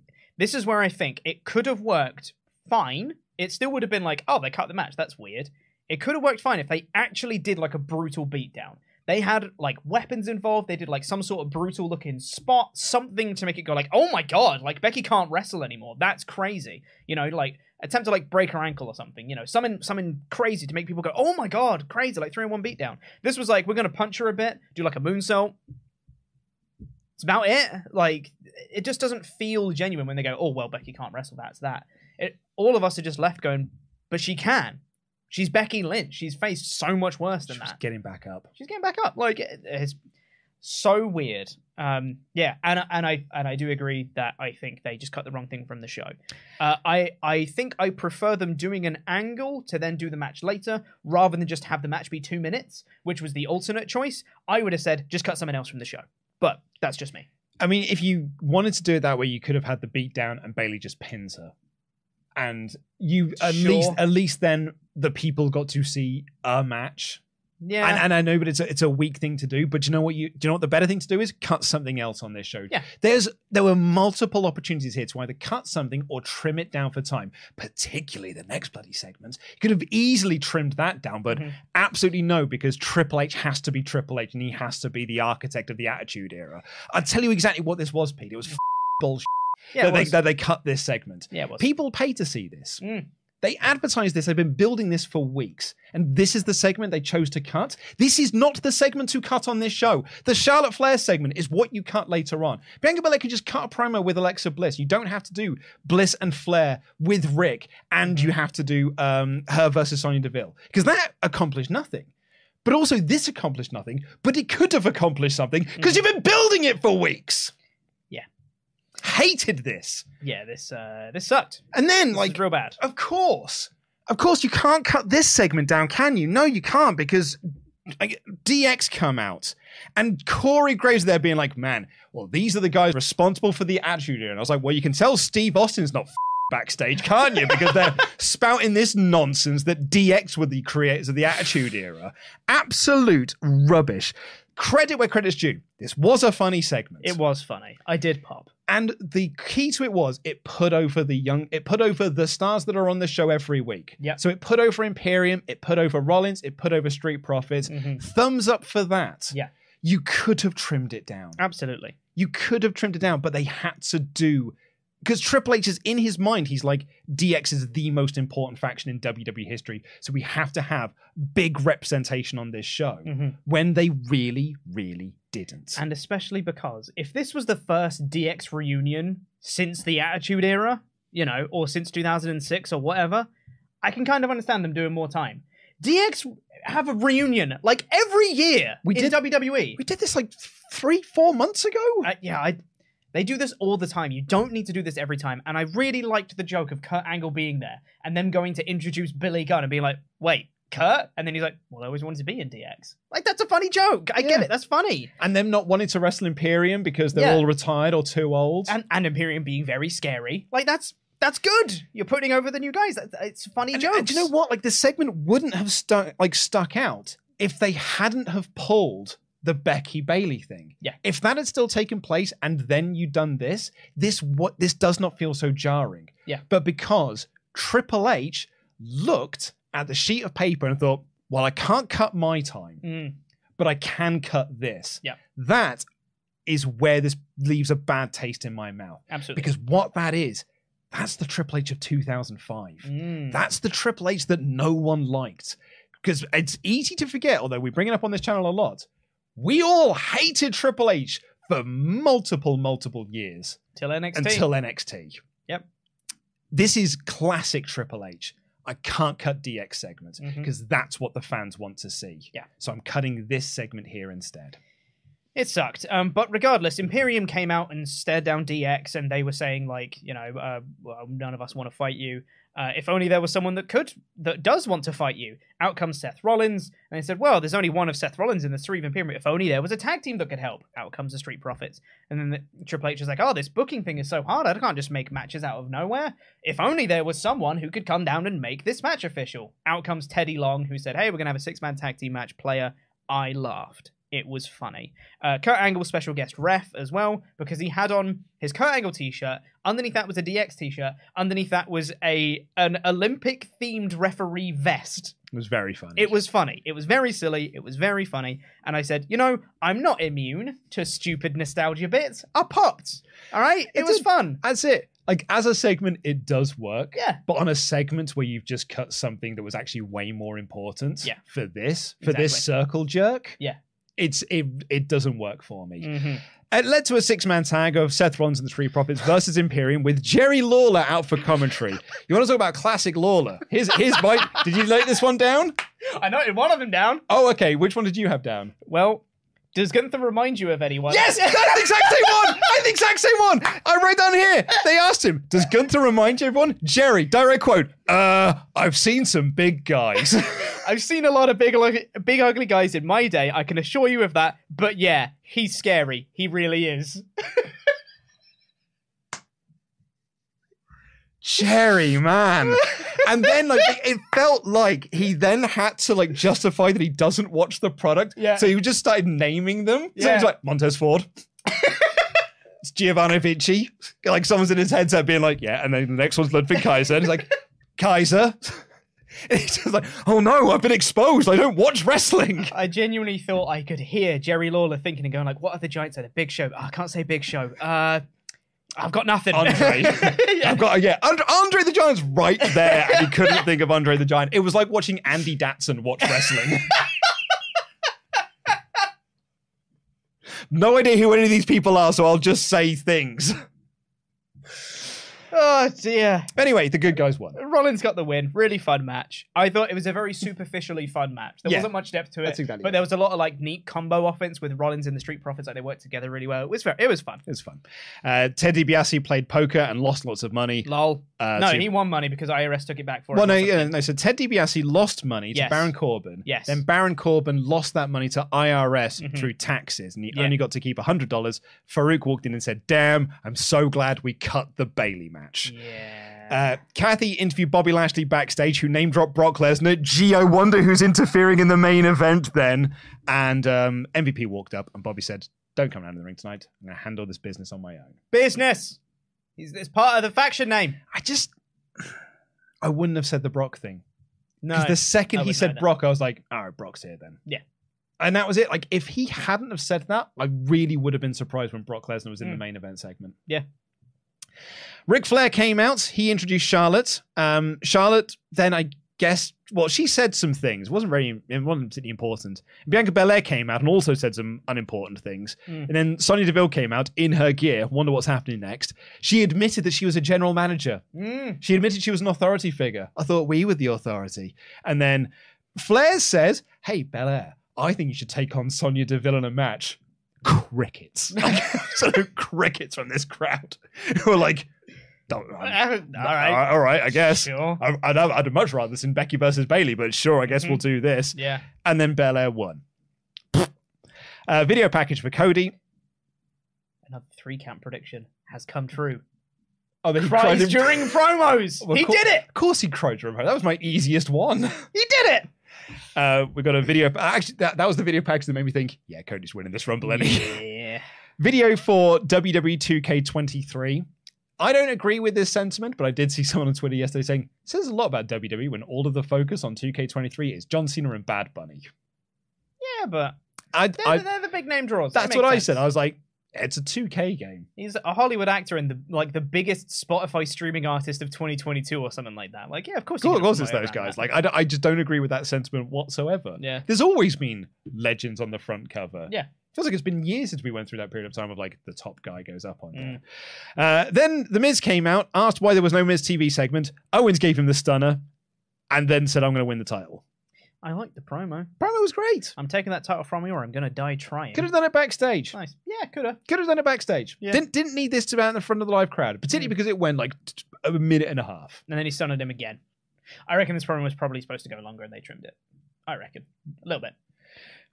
Speaker 2: this is where I think it could have worked fine. It still would have been like, oh, they cut the match. That's weird. It could have worked fine if they actually did like a brutal beatdown. They had like weapons involved. They did like some sort of brutal looking spot, something to make it go like, oh my god, like Becky can't wrestle anymore. That's crazy. You know, like attempt to like break her ankle or something. You know, something something crazy to make people go, oh my god, crazy, like three in one beatdown. This was like we're gonna punch her a bit, do like a moonsault. It's about it. Like it just doesn't feel genuine when they go, oh well, Becky can't wrestle. That's that. It, all of us are just left going, but she can. She's Becky Lynch. She's faced so much worse than
Speaker 1: She's
Speaker 2: that.
Speaker 1: getting back up.
Speaker 2: She's getting back up. Like it- it's so weird. Um, yeah, and and I and I do agree that I think they just cut the wrong thing from the show. Uh, I I think I prefer them doing an angle to then do the match later, rather than just have the match be two minutes, which was the alternate choice. I would have said just cut someone else from the show, but that's just me.
Speaker 1: I mean, if you wanted to do it that way, you could have had the beat down and Bayley just pins her. And you at
Speaker 2: Sure.
Speaker 1: least at least then the people got to see a match.
Speaker 2: Yeah,
Speaker 1: And, and I know, but it's a, it's a weak thing to do. But you know what? You do you know what the better thing to do is cut something else on this show.
Speaker 2: Yeah.
Speaker 1: There's there were multiple opportunities here to either cut something or trim it down for time. Particularly the next bloody segment. You could have easily trimmed that down, but
Speaker 2: Mm-hmm.
Speaker 1: absolutely no, because Triple H has to be Triple H, and he has to be the architect of the Attitude Era. I'll tell you exactly what this was, Pete. It was f- bullshit
Speaker 2: yeah,
Speaker 1: that, they, that they cut this segment.
Speaker 2: Yeah.
Speaker 1: People pay to see this.
Speaker 2: Mm.
Speaker 1: They advertised this. They've been building this for weeks. And this is the segment they chose to cut. This is not the segment to cut on this show. The Charlotte Flair segment is what you cut later on. Bianca Belair could just cut a promo with Alexa Bliss. You don't have to do Bliss and Flair with Ric, and you have to do um, her versus Sonya Deville. Because that accomplished nothing. But also, this accomplished nothing, but it could have accomplished something because you've been building it for weeks. Hated this.
Speaker 2: yeah, this uh, this sucked.
Speaker 1: And then,
Speaker 2: This
Speaker 1: like,
Speaker 2: real bad.
Speaker 1: of course. Of course, you can't cut this segment down, can you? No, you can't because like, DX come out and Corey Graves there being like, man, well, these are the guys responsible for the attitude. And I was like, well, you can tell Steve Austin's not f- backstage, can't you? Because they're spouting this nonsense that DX were the creators of the attitude era. Absolute rubbish. Credit where credit's due. This was a funny segment.
Speaker 2: It was funny. I did pop.
Speaker 1: And the key to it was it put over the young, it put over the stars that are on the show every week.
Speaker 2: Yep.
Speaker 1: So it put over Imperium, it put over Rollins, it put over Street Profits. Thumbs up for that.
Speaker 2: Mm-hmm. Yeah.
Speaker 1: You could have trimmed it down.
Speaker 2: Absolutely.
Speaker 1: You could have trimmed it down, but they had to do because Triple H is in his mind. He's like DX is the most important faction in WWE history, so we have to have big representation on this show. When they really, really didn't.
Speaker 2: And especially because if this was the first DX reunion since the Attitude Era, you know, or since 2006 or whatever, I can kind of understand them doing more time. DX have a reunion like every year
Speaker 1: We
Speaker 2: in
Speaker 1: did-
Speaker 2: WWE.
Speaker 1: we did this like three, four months ago.
Speaker 2: Uh, yeah, I, they do this all the time. You don't need to do this every time. And I really liked the joke of Kurt Angle being there and them going to introduce Billy Gunn and being like, wait, Kurt? And then he's like, well, I always wanted to be in DX. Like, that's a funny joke. I get it. That's funny.
Speaker 1: and them not wanting to wrestle Imperium because they're
Speaker 2: Yeah.
Speaker 1: all retired or too old.
Speaker 2: and and Imperium being very scary. Like that's that's good. You're putting over the new guys. It's funny
Speaker 1: And-
Speaker 2: jokes.
Speaker 1: and do you know what? Like the segment wouldn't have stuck like stuck out if they hadn't have pulled the Becky Bayley thing.
Speaker 2: Yeah.
Speaker 1: If that had still taken place and then you'd done this, this what this does not feel so jarring.
Speaker 2: Yeah.
Speaker 1: But because Triple H looked at the sheet of paper and thought, well, I can't cut my time,
Speaker 2: Mm,
Speaker 1: but I can cut this.
Speaker 2: Yeah.
Speaker 1: That is where this leaves a bad taste in my mouth.
Speaker 2: absolutely.
Speaker 1: Because what that is, that's the Triple H of 2005.
Speaker 2: Mm.
Speaker 1: That's the Triple H that no one liked. Because it's easy to forget, although we bring it up on this channel a lot. We all hated Triple H for multiple, multiple years
Speaker 2: Till NXT.
Speaker 1: until NXT.
Speaker 2: Yep.
Speaker 1: This is classic Triple H. I can't cut DX segments because that's what the fans want to see.
Speaker 2: Yeah.
Speaker 1: So I'm cutting this segment here instead.
Speaker 2: It sucked. Um, but regardless, Imperium came out and stared down DX, and they were saying like, you know, uh, well, none of us want to fight you. Uh, if only there was someone that could, that does want to fight you. Out comes Seth Rollins, and they said, well, there's only one of Seth Rollins in the three of Imperium. If only there was a tag team that could help. Out comes the Street Profits, and then the, Triple H is like, oh, this booking thing is so hard. I can't just make matches out of nowhere. If only there was someone who could come down and make this match official. Out comes Teddy Long, who said, hey, we're gonna have a six man tag team match. Player, I laughed. It was funny. Uh, Kurt Angle special guest ref as well because he had on his Kurt Angle t-shirt. Underneath that was a DX t-shirt. Underneath that was a an Olympic themed referee vest.
Speaker 1: It was very funny.
Speaker 2: It was funny. It was very silly. It was very funny. And I said, you know, I'm not immune to stupid nostalgia bits. I popped. All right? It,
Speaker 1: It
Speaker 2: was
Speaker 1: did.
Speaker 2: fun.
Speaker 1: That's it. Like as a segment, it does work.
Speaker 2: Yeah.
Speaker 1: But on a segment where you've just cut something that was actually way more important
Speaker 2: Yeah.
Speaker 1: for this, for this circle jerk,
Speaker 2: Yeah.
Speaker 1: It's it it doesn't work for me.
Speaker 2: Mhm.
Speaker 1: It led to a six man tag of Seth Rollins and the Street Profits versus Imperium with Jerry Lawler out for commentary. You want to talk about classic Lawler? Here's here's my. Did you note this one down?
Speaker 2: I noted one of them down.
Speaker 1: Oh, okay. Which one did you have down?
Speaker 2: Well, does Gunther remind you of anyone?
Speaker 1: Yes, that's the exact same one. I the exact same one. I wrote down here. They asked him, "Does Gunther remind you of everyone?" Jerry, direct quote. Uh, I've seen some big guys.
Speaker 2: I've seen a lot of big, ugly- big ugly guys in my day. I can assure you of that. But yeah, he's scary. He really is.
Speaker 1: Jerry, man. And then like it it felt like he then had to like justify that he doesn't watch the product.
Speaker 2: Yeah.
Speaker 1: So he just started naming them. So
Speaker 2: Yeah.
Speaker 1: he's like Montez Ford. it's Giovanni Vinci. Like someone's in his headset being like, yeah, and then the next one's Ludwig Kaiser. And he's like, Kaiser. And he's just like, oh no, I've been exposed. I don't watch wrestling.
Speaker 2: I genuinely thought I could hear Jerry Lawler thinking and going like, "What are the Giants at a Big Show? Oh, I can't say Big Show. Uh, I've got nothing."
Speaker 1: Andre. I've got yeah, Andre, Andre the Giant's right there, and he couldn't think of Andre the Giant. It was like watching Andy Datson watch wrestling. no idea who any of these people are, so I'll just say things.
Speaker 2: Oh dear.
Speaker 1: Anyway, the good guys won.
Speaker 2: Rollins got the win. Really fun match. I thought it was a very superficially fun match. There
Speaker 1: Yeah.
Speaker 2: wasn't much depth to it,
Speaker 1: That's exactly
Speaker 2: but
Speaker 1: it.
Speaker 2: there was a lot of like neat combo offense with Rollins and the Street Profits. Like they worked together really well. It was very, it was fun.
Speaker 1: It was fun. Uh, Ted DiBiase played poker and lost lots of money.
Speaker 2: Lol.
Speaker 1: Uh,
Speaker 2: no, he won money because IRS took it back for
Speaker 1: Well,
Speaker 2: him.
Speaker 1: no,
Speaker 2: or
Speaker 1: yeah, no. So Ted DiBiase lost money to
Speaker 2: Yes.
Speaker 1: Baron Corbin.
Speaker 2: Yes.
Speaker 1: Then Baron Corbin lost that money to IRS
Speaker 2: Mhm.
Speaker 1: through taxes, and he
Speaker 2: Yeah.
Speaker 1: only got to keep hundred dollars. Faarooq walked in and said, "Damn, I'm so glad we cut the Bayley match."
Speaker 2: Yeah.
Speaker 1: Uh, Cathy interviewed Bobby Lashley backstage, who name dropped Brock Lesnar. Gee, I wonder who's interfering in the main event then. And um, MVP walked up, and Bobby said, "Don't come down to the ring tonight. I'm going to handle this business on my own."
Speaker 2: Business. He's it's part of the faction name.
Speaker 1: I just, I wouldn't have said the Brock thing.
Speaker 2: No.
Speaker 1: Because the second he said. Brock, I was like, all right, Brock's here then.
Speaker 2: Yeah.
Speaker 1: And that was it. Like, if he hadn't have said that, I really would have been surprised when Brock Lesnar was in the
Speaker 2: Mm.
Speaker 1: main event segment.
Speaker 2: Yeah.
Speaker 1: Ric Flair came out. He introduced Charlotte. Um, Charlotte then, I guess, well, she said some things. It wasn't very, it wasn't particularly important. Bianca Belair came out and also said some unimportant things.
Speaker 2: Mm.
Speaker 1: And then Sonya Deville came out in her gear. Wonder what's happening next. She admitted that she was a general manager.
Speaker 2: Mm.
Speaker 1: She admitted she was an authority figure. I thought we were the authority. And then Flair says, Hey, Belair, I think you should take on Sonya Deville in a match. Crickets. Like, crickets from this crowd. Who are like, don't,
Speaker 2: all right.
Speaker 1: all right, I guess.
Speaker 2: Sure.
Speaker 1: I, I'd, I'd much rather this in Becky versus Bayley, but sure, I guess we'll do this.
Speaker 2: Yeah.
Speaker 1: And then Belair won. Uh, video package for Cody.
Speaker 2: Another three count prediction has come true.
Speaker 1: Oh, then he cried in-
Speaker 2: during promos.
Speaker 1: Well,
Speaker 2: he
Speaker 1: of cour-
Speaker 2: did it.
Speaker 1: Of course, he cried during promos. That was my easiest one.
Speaker 2: He did it.
Speaker 1: Uh, we got a video. Actually, that, that was the video package that made me think, yeah, Cody's winning this Rumble. Any
Speaker 2: Yeah.
Speaker 1: video for WWE 2K23. I don't agree with this sentiment, but I did see someone on Twitter yesterday saying says a lot about WWE when all of the focus on 2K23 is John Cena and Bad Bunny.
Speaker 2: Yeah, but
Speaker 1: I,
Speaker 2: they're,
Speaker 1: I,
Speaker 2: they're the big name draws.
Speaker 1: That's
Speaker 2: makes
Speaker 1: what I said. I was like, it's a 2K game.
Speaker 2: He's a Hollywood actor and the like the biggest Spotify streaming artist of 2022 or something like that. Like, yeah, of course.
Speaker 1: Of course, it's those guys.
Speaker 2: that.
Speaker 1: Like, I, I just don't agree with that sentiment whatsoever.
Speaker 2: Yeah.
Speaker 1: There's always been legends on the front cover.
Speaker 2: Yeah.
Speaker 1: Feels like it's been years since we went through that period of time of like the top guy goes up on
Speaker 2: Mm.
Speaker 1: there. Uh, then The Miz came out, asked why there was no Miz TV segment. Owens gave him the stunner and then said, I'm going to win the title.
Speaker 2: I like the promo.
Speaker 1: Promo was great.
Speaker 2: I'm taking that title from you, or I'm gonna die trying.
Speaker 1: Could have done it backstage.
Speaker 2: Nice. Yeah, could have.
Speaker 1: Could have done it backstage.
Speaker 2: Yeah.
Speaker 1: Didn't didn't need this to be out in the front of the live crowd, particularly because it went like a minute and a half.
Speaker 2: And then he stunned him again. I reckon this promo was probably supposed to go longer, and they trimmed it. I reckon a little bit.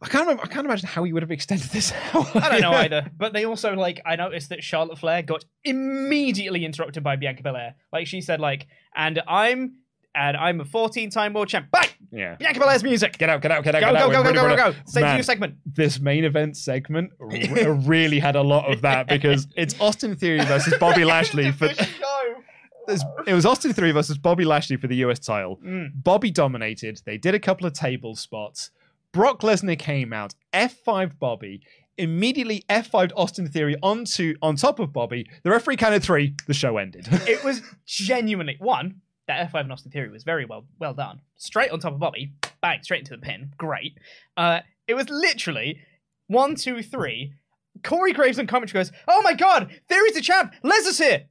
Speaker 1: I can't remember, I can't imagine how he would have extended this out.
Speaker 2: I don't know either. But they also like I noticed that Charlotte Flair got immediately interrupted by Bianca Belair. Like she said, like, and I'm and I'm a 14 time world champ. Bang!
Speaker 1: Yeah.
Speaker 2: Bianca Belair's music.
Speaker 1: Get out, get out, get out,
Speaker 2: Go,
Speaker 1: get out.
Speaker 2: go, go,
Speaker 1: We're
Speaker 2: go,
Speaker 1: ready,
Speaker 2: go,
Speaker 1: we're
Speaker 2: go,
Speaker 1: ready.
Speaker 2: go. Save
Speaker 1: Man,
Speaker 2: you segment.
Speaker 1: This main event segment r- really had a lot of that because it's Austin Theory versus Bobby Lashley for. There's- It was Austin Theory versus Bobby Lashley for the US title.
Speaker 2: Mm.
Speaker 1: Bobby dominated. They did a couple of table spots. Brock Lesnar came out, F5 Bobby, immediately F5'd Austin Theory onto on top of Bobby. The referee counted three. The show ended.
Speaker 2: It was genuinely one that F5 and Austin Theory was very well well done. Straight on top of Bobby, bang, straight into the pin. Great. Uh, it was literally one, two, three. Corey Graves on commentary goes, "Oh my god, Theory's the champ. Lesnar's here."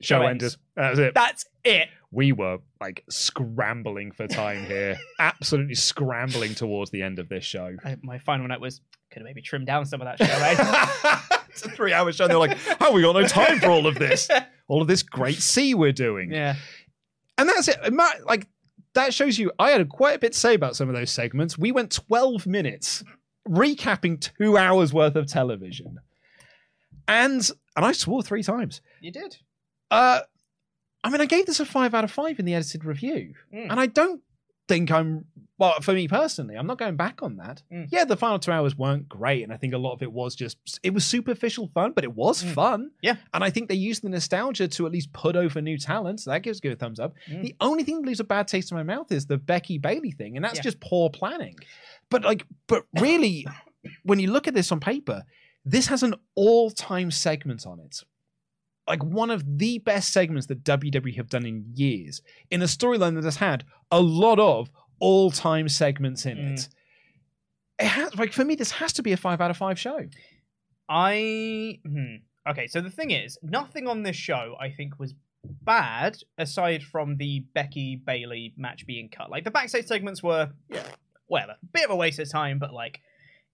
Speaker 1: show
Speaker 2: Show
Speaker 1: ended.
Speaker 2: ends.
Speaker 1: That was it.
Speaker 2: That's it.
Speaker 1: We were like scrambling for time here, absolutely scrambling towards the end of this show.
Speaker 2: I, my final note was, could have maybe trimmed down some of that show,
Speaker 1: it's a three-hour show. And They're like, "Oh, we got no time for all of this, all of this great sea we're doing."
Speaker 2: yeah.
Speaker 1: and that's it. Like that shows you. I had quite a bit to say about some of those segments. We went twelve minutes recapping two hours worth of television, and and I swore three times.
Speaker 2: You did.
Speaker 1: Uh, I mean, I gave this a five out of five in the edited review,
Speaker 2: Mm.
Speaker 1: and I don't think I'm well for me personally. I'm not going back on that.
Speaker 2: Mm.
Speaker 1: Yeah, the final two hours weren't great, and I think a lot of it was just it was superficial fun, but it was
Speaker 2: Mm.
Speaker 1: fun.
Speaker 2: Yeah.
Speaker 1: and I think they used the nostalgia to at least put over new talent. So that gives a thumbs up.
Speaker 2: Mm.
Speaker 1: The only thing that leaves a bad taste in my mouth is the Becky Bayley thing, and that's
Speaker 2: Yeah.
Speaker 1: just poor planning. But like, but really, when you look at this on paper, this has an all-time segment on it like one of the best segments that WWE have done in years in a storyline that has had a lot of all-time segments in
Speaker 2: Mm.
Speaker 1: it. It has like for me, this has to be a five out of five show.
Speaker 2: I hmm. okay. So the thing is, nothing on this show I think was bad aside from the Becky Bayley match being cut. Like the backstage segments were, yeah, whatever, bit of a waste of time, but like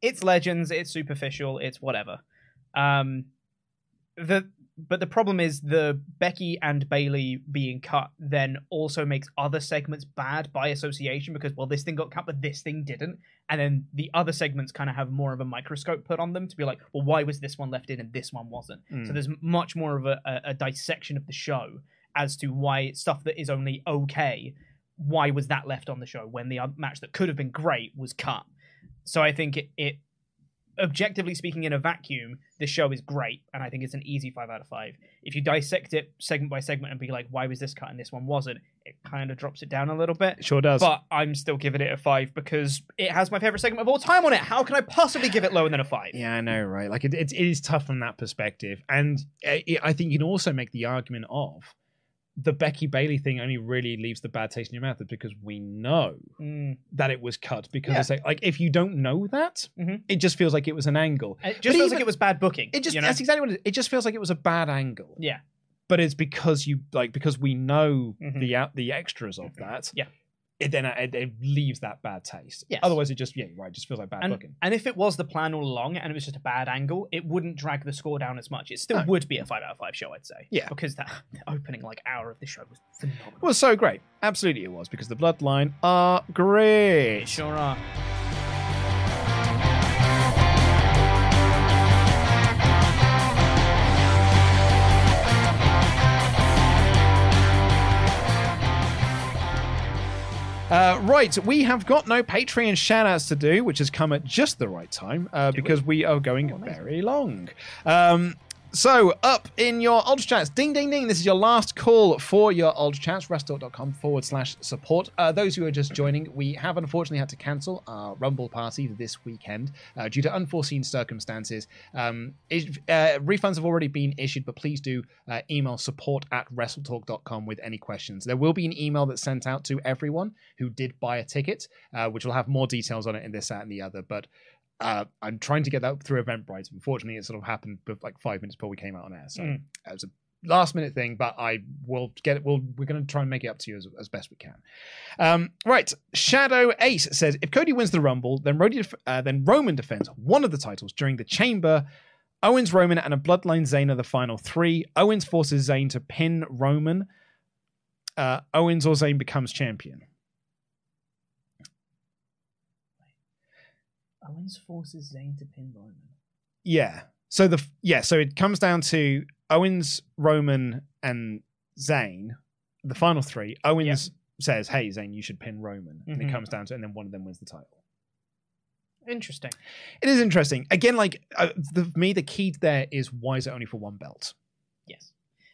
Speaker 2: it's legends, it's superficial, it's whatever. Um, the but the problem is the Becky and Bayley being cut then also makes other segments bad by association because well this thing got cut but this thing didn't. And then the other segments kind of have more of a microscope put on them to be like well why was this one left in and this one wasn't?
Speaker 1: Mm.
Speaker 2: so there's much more of a, a, a dissection of the show as to why stuff that is only okay. Why was that left on the show when the match that could have been great was cut? So I think it, it objectively speaking in a vacuum the show is great and i think it's an easy five out of five. If you dissect it segment by segment and be like why was this cut and this one wasn't it kind of drops it down a little bit.
Speaker 1: Sure does.
Speaker 2: but i'm still giving it a five because it has my favorite segment of all time on it. How can i possibly give it lower than a five?
Speaker 1: Yeah, I know, right? Like it, it, it is tough from that perspective, and uh, I I think you can also make the argument of the Becky Bayley thing only really leaves the bad taste in your mouth is because we know
Speaker 2: Mm.
Speaker 1: that it was cut because
Speaker 2: Yeah.
Speaker 1: it's like, like if you don't know that,
Speaker 2: Mhm.
Speaker 1: it just feels like it was an angle.
Speaker 2: it just
Speaker 1: But
Speaker 2: feels
Speaker 1: even-
Speaker 2: like it was bad booking
Speaker 1: It just
Speaker 2: you know?
Speaker 1: that's exactly what it is. It just feels like it was a bad angle.
Speaker 2: yeah
Speaker 1: But it's because you like because we know
Speaker 2: Mhm.
Speaker 1: the out the extras of that.
Speaker 2: Yeah.
Speaker 1: It then uh, it, it leaves that bad taste.
Speaker 2: Yes.
Speaker 1: Otherwise, it just yeah right. It just feels like bad
Speaker 2: and,
Speaker 1: booking.
Speaker 2: and if it was the plan all along and it was just a bad angle, it wouldn't drag the score down as much. It still
Speaker 1: No.
Speaker 2: would be a five out of five show, I'd say.
Speaker 1: Yeah.
Speaker 2: Because that opening like hour of the show was phenomenal.
Speaker 1: Was so great. Absolutely, it was because the Bloodline are great.
Speaker 2: They sure are.
Speaker 1: Uh, right, we have got no Patreon shoutouts to do, which has come at just the right time uh, because we? are going very long. Um, so, up in your Ultra Chats, ding, ding, ding. This is your last call for your Ultra Chats, wrestletalk.com forward slash support. Uh, those who are just joining, we have unfortunately had to cancel our Rumble party this weekend uh, due to unforeseen circumstances. Um, uh, refunds have already been issued, but please do uh, email support at wrestletalk.com with any questions. There will be an email that's sent out to everyone who did buy a ticket, uh, which will have more details on it in this, that, and the other. But uh, I'm trying to get that through Eventbrite. Unfortunately, it sort of happened like five minutes before we came out on air. So
Speaker 2: Mm.
Speaker 1: it was a last minute thing, but I will get it. We'll, we're going to try and make it up to you as, as best we can. Um, right. Shadow Ace says if Cody wins the Rumble, then, Rody uh, then Roman defends one of the titles during the Chamber. Owens, Roman, and a Bloodline Zayn are the final three. Owens forces Zayn to pin Roman. Uh, Owens or Zayn becomes champion.
Speaker 2: Owens forces Zayn to pin Roman.
Speaker 1: Yeah. So the yeah, so it comes down to Owens, Roman, and Zayn, the final three. Owens says, "Hey, Zayn, you should pin Roman," and it
Speaker 2: Mhm.
Speaker 1: comes down to, and then one of them wins the title.
Speaker 2: Interesting.
Speaker 1: It is interesting. Again, like uh, the, for me, the key there is why is it only for one belt?
Speaker 2: Yes.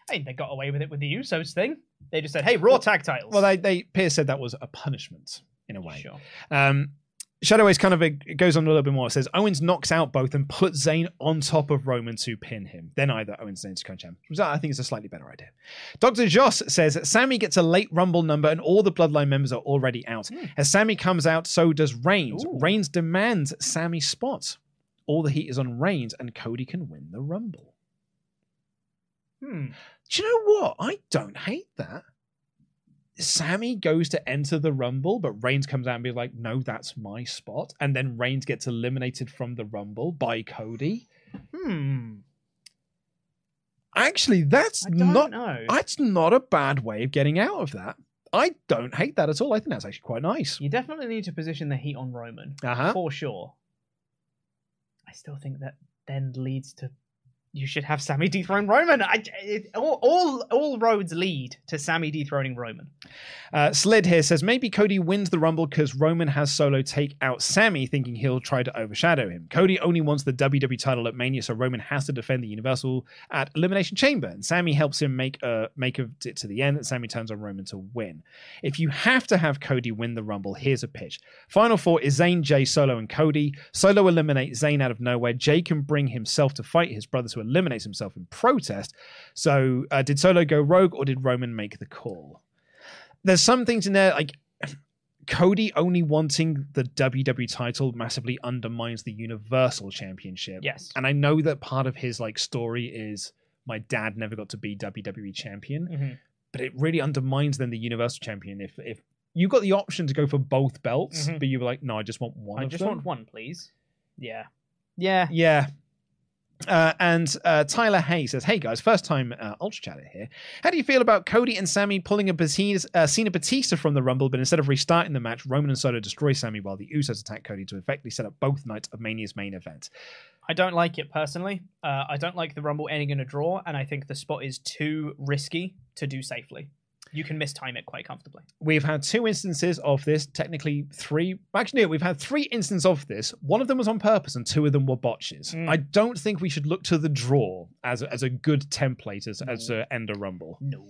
Speaker 2: I mean, they got away with it with the Usos thing. They just said, "Hey, Raw tag titles."
Speaker 1: Well, they, they Pearce said that was a punishment in a way.
Speaker 2: sure.
Speaker 1: Um, Shadow Ace kind of it goes on a little bit more. It says Owens knocks out both and puts Zayn on top of Roman to pin him. Then either Owens and Zayn's co champ. Which I think it's a slightly better idea. Dr. Joss says Sami gets a late Rumble number and all the Bloodline members are already out. As Sami comes out, so does Reigns.
Speaker 2: Ooh.
Speaker 1: Reigns demands Sami's spot. All the heat is on Reigns and Cody can win the Rumble.
Speaker 2: Hmm.
Speaker 1: Do you know what? I don't hate that. Sami goes to enter the Rumble, but Reigns comes out and be like, no, that's my spot. And then Reigns gets eliminated from the Rumble by Cody.
Speaker 2: Hmm.
Speaker 1: Actually, that's not
Speaker 2: know.
Speaker 1: that's not a bad way of getting out of that. I don't hate that at all. I think that's actually quite nice.
Speaker 2: You definitely need to position the heat on Roman
Speaker 1: Uh-huh.
Speaker 2: for sure. I still think that then leads to you should have Sami dethrone Roman. I, it, all, all all roads lead to Sami dethroning Roman.
Speaker 1: Uh, Slid here says maybe Cody wins the Rumble because Roman has Solo take out Sami, thinking he'll try to overshadow him. Cody only wants the WWE title at Mania, so Roman has to defend the Universal at Elimination Chamber, and Sami helps him make uh, make it to the end. And Sami turns on Roman to win. If you have to have Cody win the Rumble, here's a pitch: Final four is Zayn, Jey, Solo, and Cody. Solo eliminates Zayn out of nowhere. Jey can bring himself to fight his brothers, eliminates himself in protest. So, uh, did Solo go rogue, or did Roman make the call? there's some things in there like Cody only wanting the WWE title massively undermines the Universal Championship.
Speaker 2: Yes.
Speaker 1: And I know that part of his like story is my dad never got to be WWE champion,
Speaker 2: Mhm.
Speaker 1: but it really undermines then the Universal Champion if if you got the option to go for both belts,
Speaker 2: Mhm.
Speaker 1: but you were like, no, I just want one
Speaker 2: I just
Speaker 1: them.
Speaker 2: want one, please. Yeah. Yeah.
Speaker 1: Yeah. Uh, and uh, Tyler Hay says, "Hey guys, first time uh, Ultra Chatter here. How do you feel about Cody and Sami pulling a Batista, uh, Cena Batista from the Rumble, but instead of restarting the match, Roman and Solo destroy Sami while the Usos attack Cody to effectively set up both nights of Mania's main event?
Speaker 2: I don't like it personally. Uh, I don't like the Rumble ending in a draw, and I think the spot is too risky to do safely. You can mistime it quite comfortably.
Speaker 1: We've had two instances of this, technically three. Actually, no, we've had three instances of this. One of them was on purpose, and two of them were botches.
Speaker 2: Mm.
Speaker 1: I don't think we should look to the draw as a, as a good template as, as to end a Rumble.
Speaker 2: No.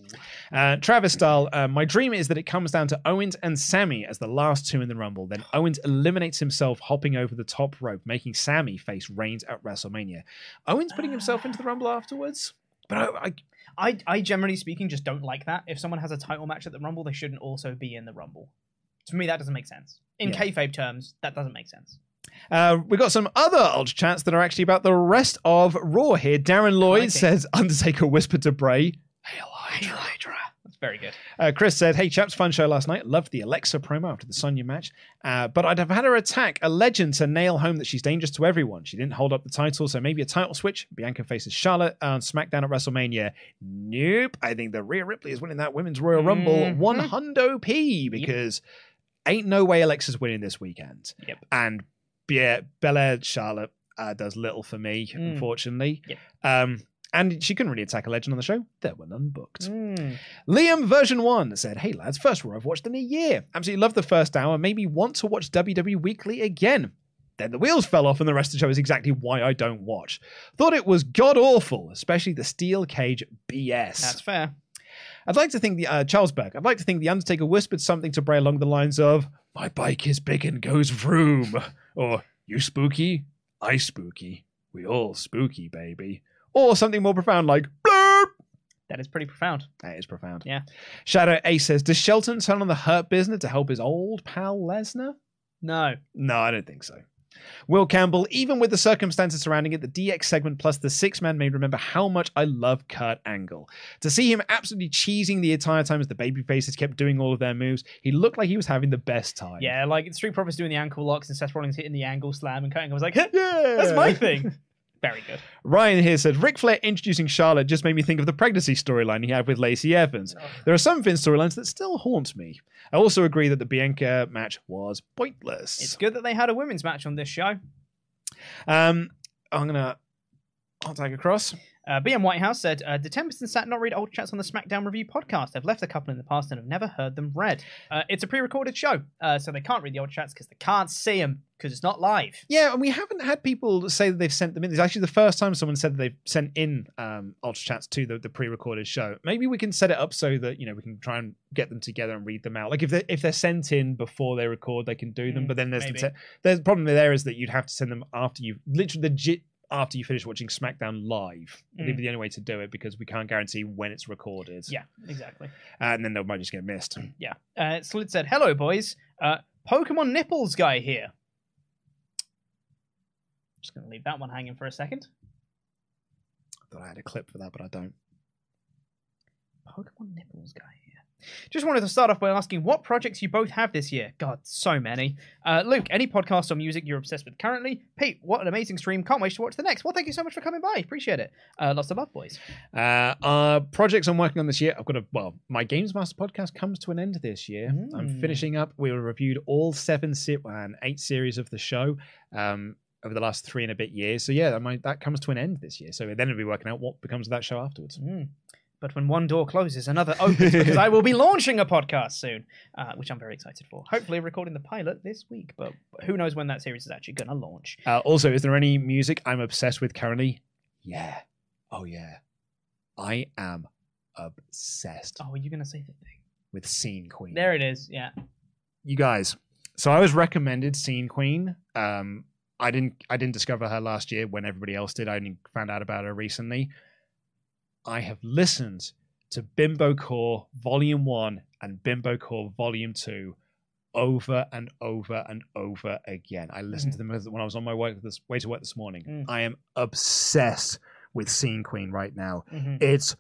Speaker 1: Uh, Travis style, uh, my dream is that it comes down to Owens and Sami as the last two in the Rumble. Then Owens eliminates himself, hopping over the top rope, making Sami face Reigns at WrestleMania. Owens putting himself into the Rumble afterwards? But I, I,
Speaker 2: I, I generally speaking just don't like that. If someone has a title match at the Rumble, they shouldn't also be in the Rumble. To me, that doesn't make sense. In
Speaker 1: Yeah.
Speaker 2: kayfabe terms, that doesn't make sense.
Speaker 1: Uh, we got some other Ultra chats that are actually about the rest of Raw here. Darren Lloyd says, Undertaker whispered to Bray, Hail Hydra.
Speaker 2: That's very good.
Speaker 1: Uh, Chris said, Hey, chaps, fun show last night. Loved the Alexa promo after the Sonya match. Uh, but I'd have had her attack a legend to nail home that she's dangerous to everyone. She didn't hold up the title, so maybe a title switch. Bianca faces Charlotte on SmackDown at WrestleMania. Nope. I think the Rhea Ripley is winning that Women's Royal Rumble
Speaker 2: Mhm.
Speaker 1: one hundo P because ain't no way Alexa's winning this weekend.
Speaker 2: Yep.
Speaker 1: And yeah, Belair Charlotte uh, does little for me,
Speaker 2: Mm.
Speaker 1: unfortunately.
Speaker 2: Yep.
Speaker 1: Um, and she couldn't really attack a legend on the show. There were none booked.
Speaker 2: Mm.
Speaker 1: Liam version one said, Hey lads, first Raw I've watched in a year. Absolutely love the first hour. Made me want to watch WWE Weekly again. Then the wheels fell off, and the rest of the show is exactly why I don't watch. Thought it was god awful, especially the steel cage BS.
Speaker 2: That's fair.
Speaker 1: I'd like to think the uh, Charles Berg. I'd like to think the Undertaker whispered something to Bray along the lines of "My bike is big and goes vroom," or "You spooky, I spooky, we all spooky, baby," or something more profound like "Blurb."
Speaker 2: That is pretty profound.
Speaker 1: That is profound.
Speaker 2: Yeah.
Speaker 1: Shadow Ace says, "Does Shelton turn on the Hurt Business to help his old pal Lesnar?"
Speaker 2: No.
Speaker 1: No, I don't think so. Will Campbell, even with the circumstances surrounding it, the DX segment plus the six man made remember how much I love Kurt Angle. To see him absolutely cheesing the entire time as the babyfaces kept doing all of their moves, he looked like he was having the best time.
Speaker 2: Yeah, like Street Profits doing the ankle locks and Seth Rollins hitting the angle slam and Kurt Angle was like,
Speaker 1: Yeah.
Speaker 2: that's my thing. Very good.
Speaker 1: Ryan here said Ric Flair introducing Charlotte just made me think of the pregnancy storyline he had with Lacey Evans. There are some Finn storylines that still haunt me. I also agree that the Bianca match was pointless.
Speaker 2: It's good that they had a women's match on this show.
Speaker 1: Um, I'm gonna I'll tag across.
Speaker 2: Uh, BM Whitehouse said, uh, "Did Tempest and Sat not read old Chats on the SmackDown review podcast? I've left a couple in the past and have never heard them read. Uh, it's a pre-recorded show, uh, so they can't read the old Chats because they can't see them because it's not live.
Speaker 1: Yeah, and we haven't had people say that they've sent them in. It's actually the first time someone said that they've sent in um, Ultra Chats to the, the pre-recorded show. Maybe we can set it up so that you know we can try and get them together and read them out. Like if they if they're sent in before they record, they can do them.
Speaker 2: Mm,
Speaker 1: but then there's the te- there's the problem there is that you'd have to send them after you've literally legit after you finish watching SmackDown live. It'd
Speaker 2: Mm.
Speaker 1: be the only way to do it because we can't guarantee when it's recorded.
Speaker 2: Yeah, exactly.
Speaker 1: and then they might just get missed.
Speaker 2: Yeah. Uh, Slid said, "Hello, boys. Uh, Pokemon nipples guy here." Just gonna leave that one hanging for a second.
Speaker 1: I Thought I had a clip for that, but I don't.
Speaker 2: Pokemon nipples guy here. Just wanted to start off by asking what projects you both have this year. God, so many. Uh, Luke, any podcasts or music you're obsessed with currently? Pete, what an amazing stream. Can't wait to watch the next. Well, thank you so much for coming by. Appreciate it. Uh, lots of love, boys.
Speaker 1: Uh, uh, projects I'm working on this year. I've got a well, my Games Master podcast comes to an end this year. I'm
Speaker 2: Mm.
Speaker 1: finishing up. We reviewed all seven se- and eight series of the show um, over the last three and a bit years. So yeah, my, that comes to an end this year. So then we'll be working out what becomes of that show afterwards.
Speaker 2: Mm. But when one door closes, another opens because I will be launching a podcast soon, uh, which I'm very excited for. Hopefully, recording the pilot this week, but who knows when that series is actually going to launch.
Speaker 1: Uh, also, is there any music I'm obsessed with currently? Yeah. Oh yeah. I am obsessed
Speaker 2: Oh, are you going to say the thing?
Speaker 1: with Scene Queen.
Speaker 2: There it is. Yeah.
Speaker 1: you guys. So I was recommended Scene Queen. Um, I didn't. I didn't discover her last year when everybody else did. I only found out about her recently. I have listened to Bimbo Core Volume One and Bimbo Core Volume Two over and over and over again. I listened to them when I was on my way, this, way to work this morning.
Speaker 2: Mm.
Speaker 1: I am obsessed with Scene Queen right now.
Speaker 2: Mhm.
Speaker 1: It's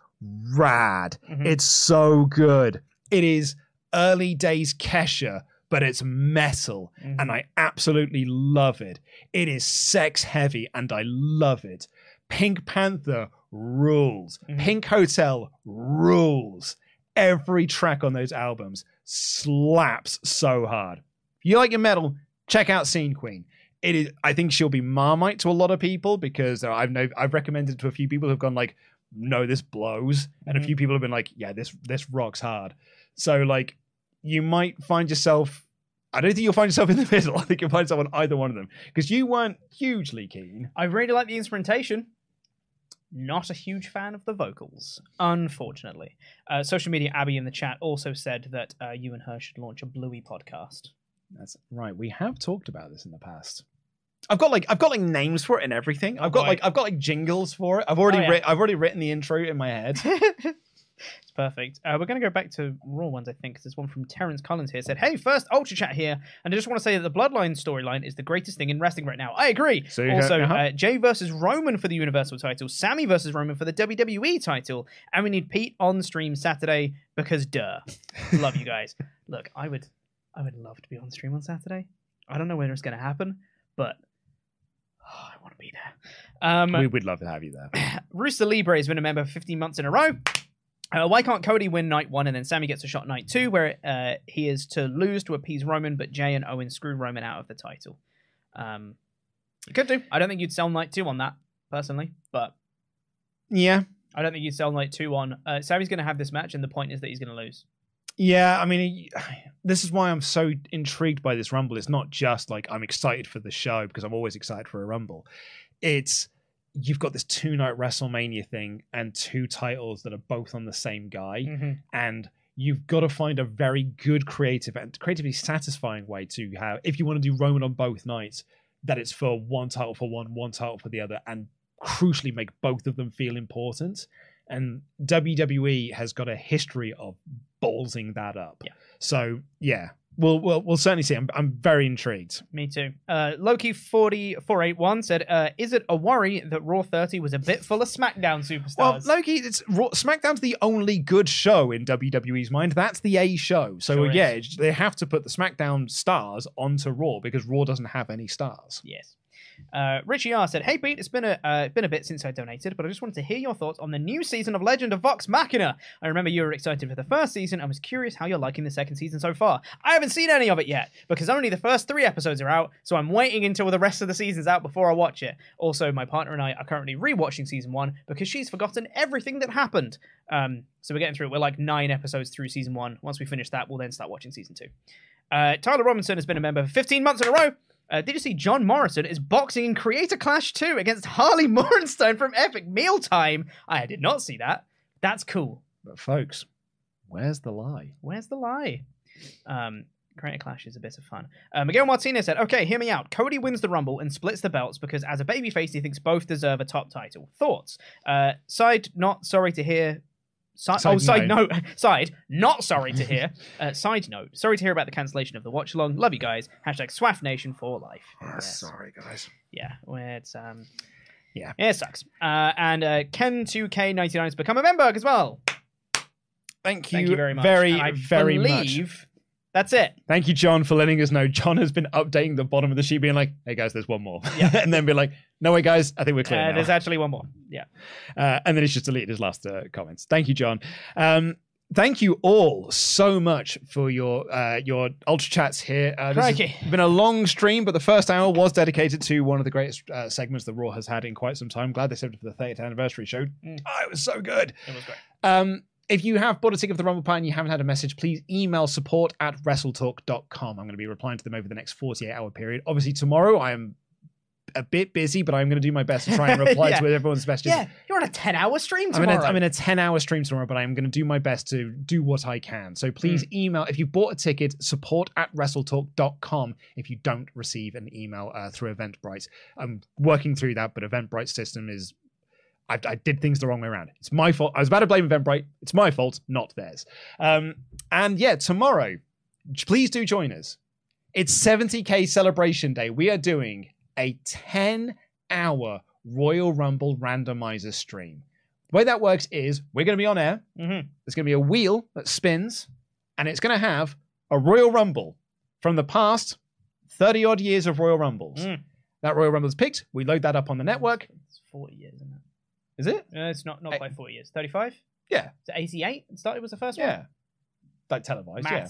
Speaker 1: rad.
Speaker 2: Mhm.
Speaker 1: It's so good. It is early days Kesha, but it's metal,
Speaker 2: Mhm.
Speaker 1: and I absolutely love it. It is sex heavy, and I love it. Pink Panther rules.
Speaker 2: Mhm.
Speaker 1: Pink Hotel rules. Every track on those albums slaps so hard. If you like your metal, check out Scene Queen. It is. I think she'll be Marmite to a lot of people because I've know I've recommended it to a few people who've gone like, no, this blows, and a
Speaker 2: Mhm.
Speaker 1: few people have been like, yeah, this this rocks hard. So like, you might find yourself. I don't think you'll find yourself in the middle. I think you'll find yourself on either one of them because you weren't hugely keen.
Speaker 2: I really like the instrumentation. Not a huge fan of the vocals, unfortunately. Uh, social media Abby in the chat also said that uh, you and her should launch a Bluey podcast.
Speaker 1: That's right. We have talked about this in the past. I've got like I've got like names for it and everything. I've got
Speaker 2: boy.
Speaker 1: like I've got like jingles for it. I've already
Speaker 2: Oh, yeah.
Speaker 1: writ- I've already written the intro in my head.
Speaker 2: it's perfect. Uh, we're going to go back to Raw ones, I think, 'cause there's one from Terrence Collins here. Said, "Hey, first Ultra Chat here, and I just want to say that the Bloodline storyline is the greatest thing in wrestling right now. I agree.
Speaker 1: So
Speaker 2: also,
Speaker 1: uh-huh.
Speaker 2: uh, Jey versus Roman for the Universal title, Sami versus Roman for the WWE title, and we need Pete on stream Saturday because duh. Love you guys. Look, I would, I would love to be on stream on Saturday. I don't know when it's going to happen, but oh, I want to be there. Um,
Speaker 1: we would love to have you there.
Speaker 2: Rooster Libre has been a member for 15 months in a row. Uh, why can't Cody win night one and then Sami gets a shot night two, where uh, he is to lose to appease Roman, but Jey and Owen screw Roman out of the title? Um, you could do. I don't think you'd sell night two on that personally, but
Speaker 1: Yeah.
Speaker 2: I don't think you'd sell night two on. Uh, Sami's going to have this match, and the point is that he's going to lose.
Speaker 1: Yeah, I mean, this is why I'm so intrigued by this Rumble. It's not just like I'm excited for the show because I'm always excited for a Rumble. It's you've got this two night WrestleMania thing and two titles that are both on the same guy,
Speaker 2: Mhm.
Speaker 1: and you've got to find a very good creative and creatively satisfying way to have if you want to do Roman on both nights, that it's for one title for one, one title for the other, and crucially make both of them feel important. And WWE has got a history of ballsing that up.
Speaker 2: Yeah.
Speaker 1: So yeah, we'll we'll, we'll certainly see. I'm I'm very intrigued.
Speaker 2: Me too. Uh, Loki forty four eight one said, uh, "Is it a worry that Raw 30 was a bit full of SmackDown superstars?"
Speaker 1: Well, Loki, it's Raw, SmackDown's the only good show in WWE's mind. That's the A show. So
Speaker 2: Sure
Speaker 1: yeah, it's- they have to put the SmackDown stars onto Raw because Raw doesn't have any stars.
Speaker 2: Yes. Uh, Richie R said, "Hey Pete, it's been a uh, been a bit since I donated, but I just wanted to hear your thoughts on the new season of Legend of Vox Machina. I remember you were excited for the first season. and I was curious how you're liking the second season so far. I haven't seen any of it yet because only the first three episodes are out, so I'm waiting until the rest of the season's out before I watch it. Also, my partner and I are currently rewatching season one because she's forgotten everything that happened. Um, so we're getting through it. We're like nine episodes through season one. Once we finish that, we'll then start watching season two. Uh, Tyler Robinson has been a member for 15 months in a row. Uh, did you see John Morrison is boxing in Creator Clash 2 against Harley Morenstein from Epic Mealtime? I did not see that. That's cool.
Speaker 1: But folks, where's the lie?
Speaker 2: Where's the lie? Um, Creator Clash is a bit of fun. Uh, Miguel Martinez said, "Okay, hear me out. Cody wins the Rumble and splits the belts because, as a babyface, he thinks both deserve a top title. Thoughts? Uh, side, not sorry to hear. Si-
Speaker 1: Side
Speaker 2: oh, side
Speaker 1: note.
Speaker 2: note. Side, not sorry to hear. uh, side note, sorry to hear about the cancellation of the watch along. Love you guys. Hashtag Swaff Nation for life. Yes.
Speaker 1: Sorry, guys.
Speaker 2: Yeah, it's um,
Speaker 1: Yeah.
Speaker 2: it sucks. Uh, and uh, Ken2K99 has become a member as well.
Speaker 1: Thank you,
Speaker 2: Thank you very much.
Speaker 1: very, very much.
Speaker 2: That's it.
Speaker 1: Thank you, John, for letting us know. John has been updating the bottom of the sheet, being like, "Hey guys, there's one more,"
Speaker 2: Yeah.
Speaker 1: and then be like, "No way, guys, I think we're clear
Speaker 2: Uh,
Speaker 1: now."
Speaker 2: there's actually one more. Yeah.
Speaker 1: Uh, and then he's just deleted his last uh, comments. Thank you, John. Um, thank you all so much for your uh, your ultra chats here. Uh, this has been a long stream, but the first hour was dedicated to one of the greatest uh, segments that Raw has had in quite some time. Glad they saved it for the 30th anniversary show. Oh, it was so good.
Speaker 2: It was great.
Speaker 1: Um, if you have bought a ticket for the Rumble Pie and you haven't had a message, please email support at wrestletalk.com. I'm going to be replying to them over the next 48 hour period. Obviously, tomorrow I am a bit busy, but I'm going to do my best to try and reply
Speaker 2: Yeah.
Speaker 1: to everyone's messages.
Speaker 2: Yeah, you're on a 10 hour stream
Speaker 1: I'm in,
Speaker 2: tomorrow.
Speaker 1: a, I'm in a 10 hour stream tomorrow, but I'm going to do my best to do what I can. So please
Speaker 2: Hmm.
Speaker 1: email, if you bought a ticket, support at wrestletalk.com if you don't receive an email uh, through Eventbrite. I'm working through that, but Eventbrite's system is. I, I did things the wrong way around. It's my fault. I was about to blame Eventbrite. It's my fault, not theirs. Um, and yeah, tomorrow, please do join us. It's 70k celebration day. We are doing a 10 hour Royal Rumble randomizer stream. The way that works is we're going to be on air.
Speaker 2: Mhm.
Speaker 1: There's going to be a wheel that spins, and it's going to have a Royal Rumble from the past 30 odd years of Royal Rumbles.
Speaker 2: Mm.
Speaker 1: That Royal Rumble is picked. We load that up on the network.
Speaker 2: It's 40 years, isn't it?
Speaker 1: Is it?
Speaker 2: No, it's not, not quite 40 years. 35?
Speaker 1: Yeah.
Speaker 2: Is it 88? It started was the first
Speaker 1: Yeah.
Speaker 2: one?
Speaker 1: Like televised. Yeah.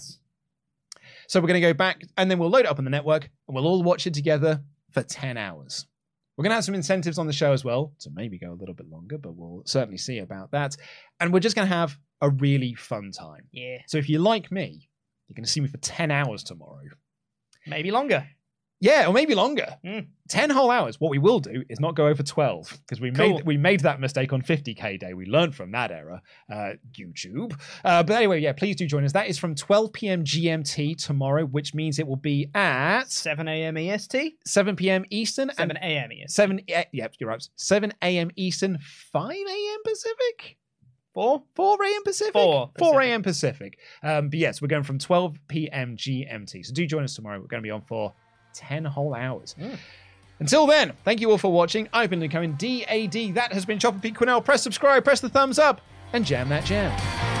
Speaker 1: So we're going to go back and then we'll load it up on the network and we'll all watch it together for 10 hours. We're going to have some incentives on the show as well to maybe go a little bit longer, but we'll certainly see about that. And we're just going to have a really fun time.
Speaker 2: Yeah.
Speaker 1: So if you like me, you're going to see me for 10 hours tomorrow.
Speaker 2: Maybe longer.
Speaker 1: Yeah, or maybe longer.
Speaker 2: Mm.
Speaker 1: 10 whole hours. What we will do is not go over 12 because we
Speaker 2: Cool.
Speaker 1: made we made that mistake on 50k day. We learned from that error. Uh, YouTube. Uh, but anyway, yeah, please do join us. That is from 12 p.m. GMT tomorrow, which means it will be at
Speaker 2: 7 a.m. EST?
Speaker 1: 7 p.m. Eastern
Speaker 2: 7 a.m. EST.
Speaker 1: 7 a- yep, you're right. 7 a.m. Eastern, 5 a.m. Pacific.
Speaker 2: 4?
Speaker 1: 4 a.m. Pacific?
Speaker 2: 4
Speaker 1: 4 a.m. Pacific. Um, but yes, we're going from 12 p.m. GMT. So do join us tomorrow. We're going to be on for 10 whole hours. Hmm. Until then, thank you all for watching. I've been Luke Owen, DAD. That has been Chopper Pete Quinnell. Press subscribe, press the thumbs up, and jam that jam.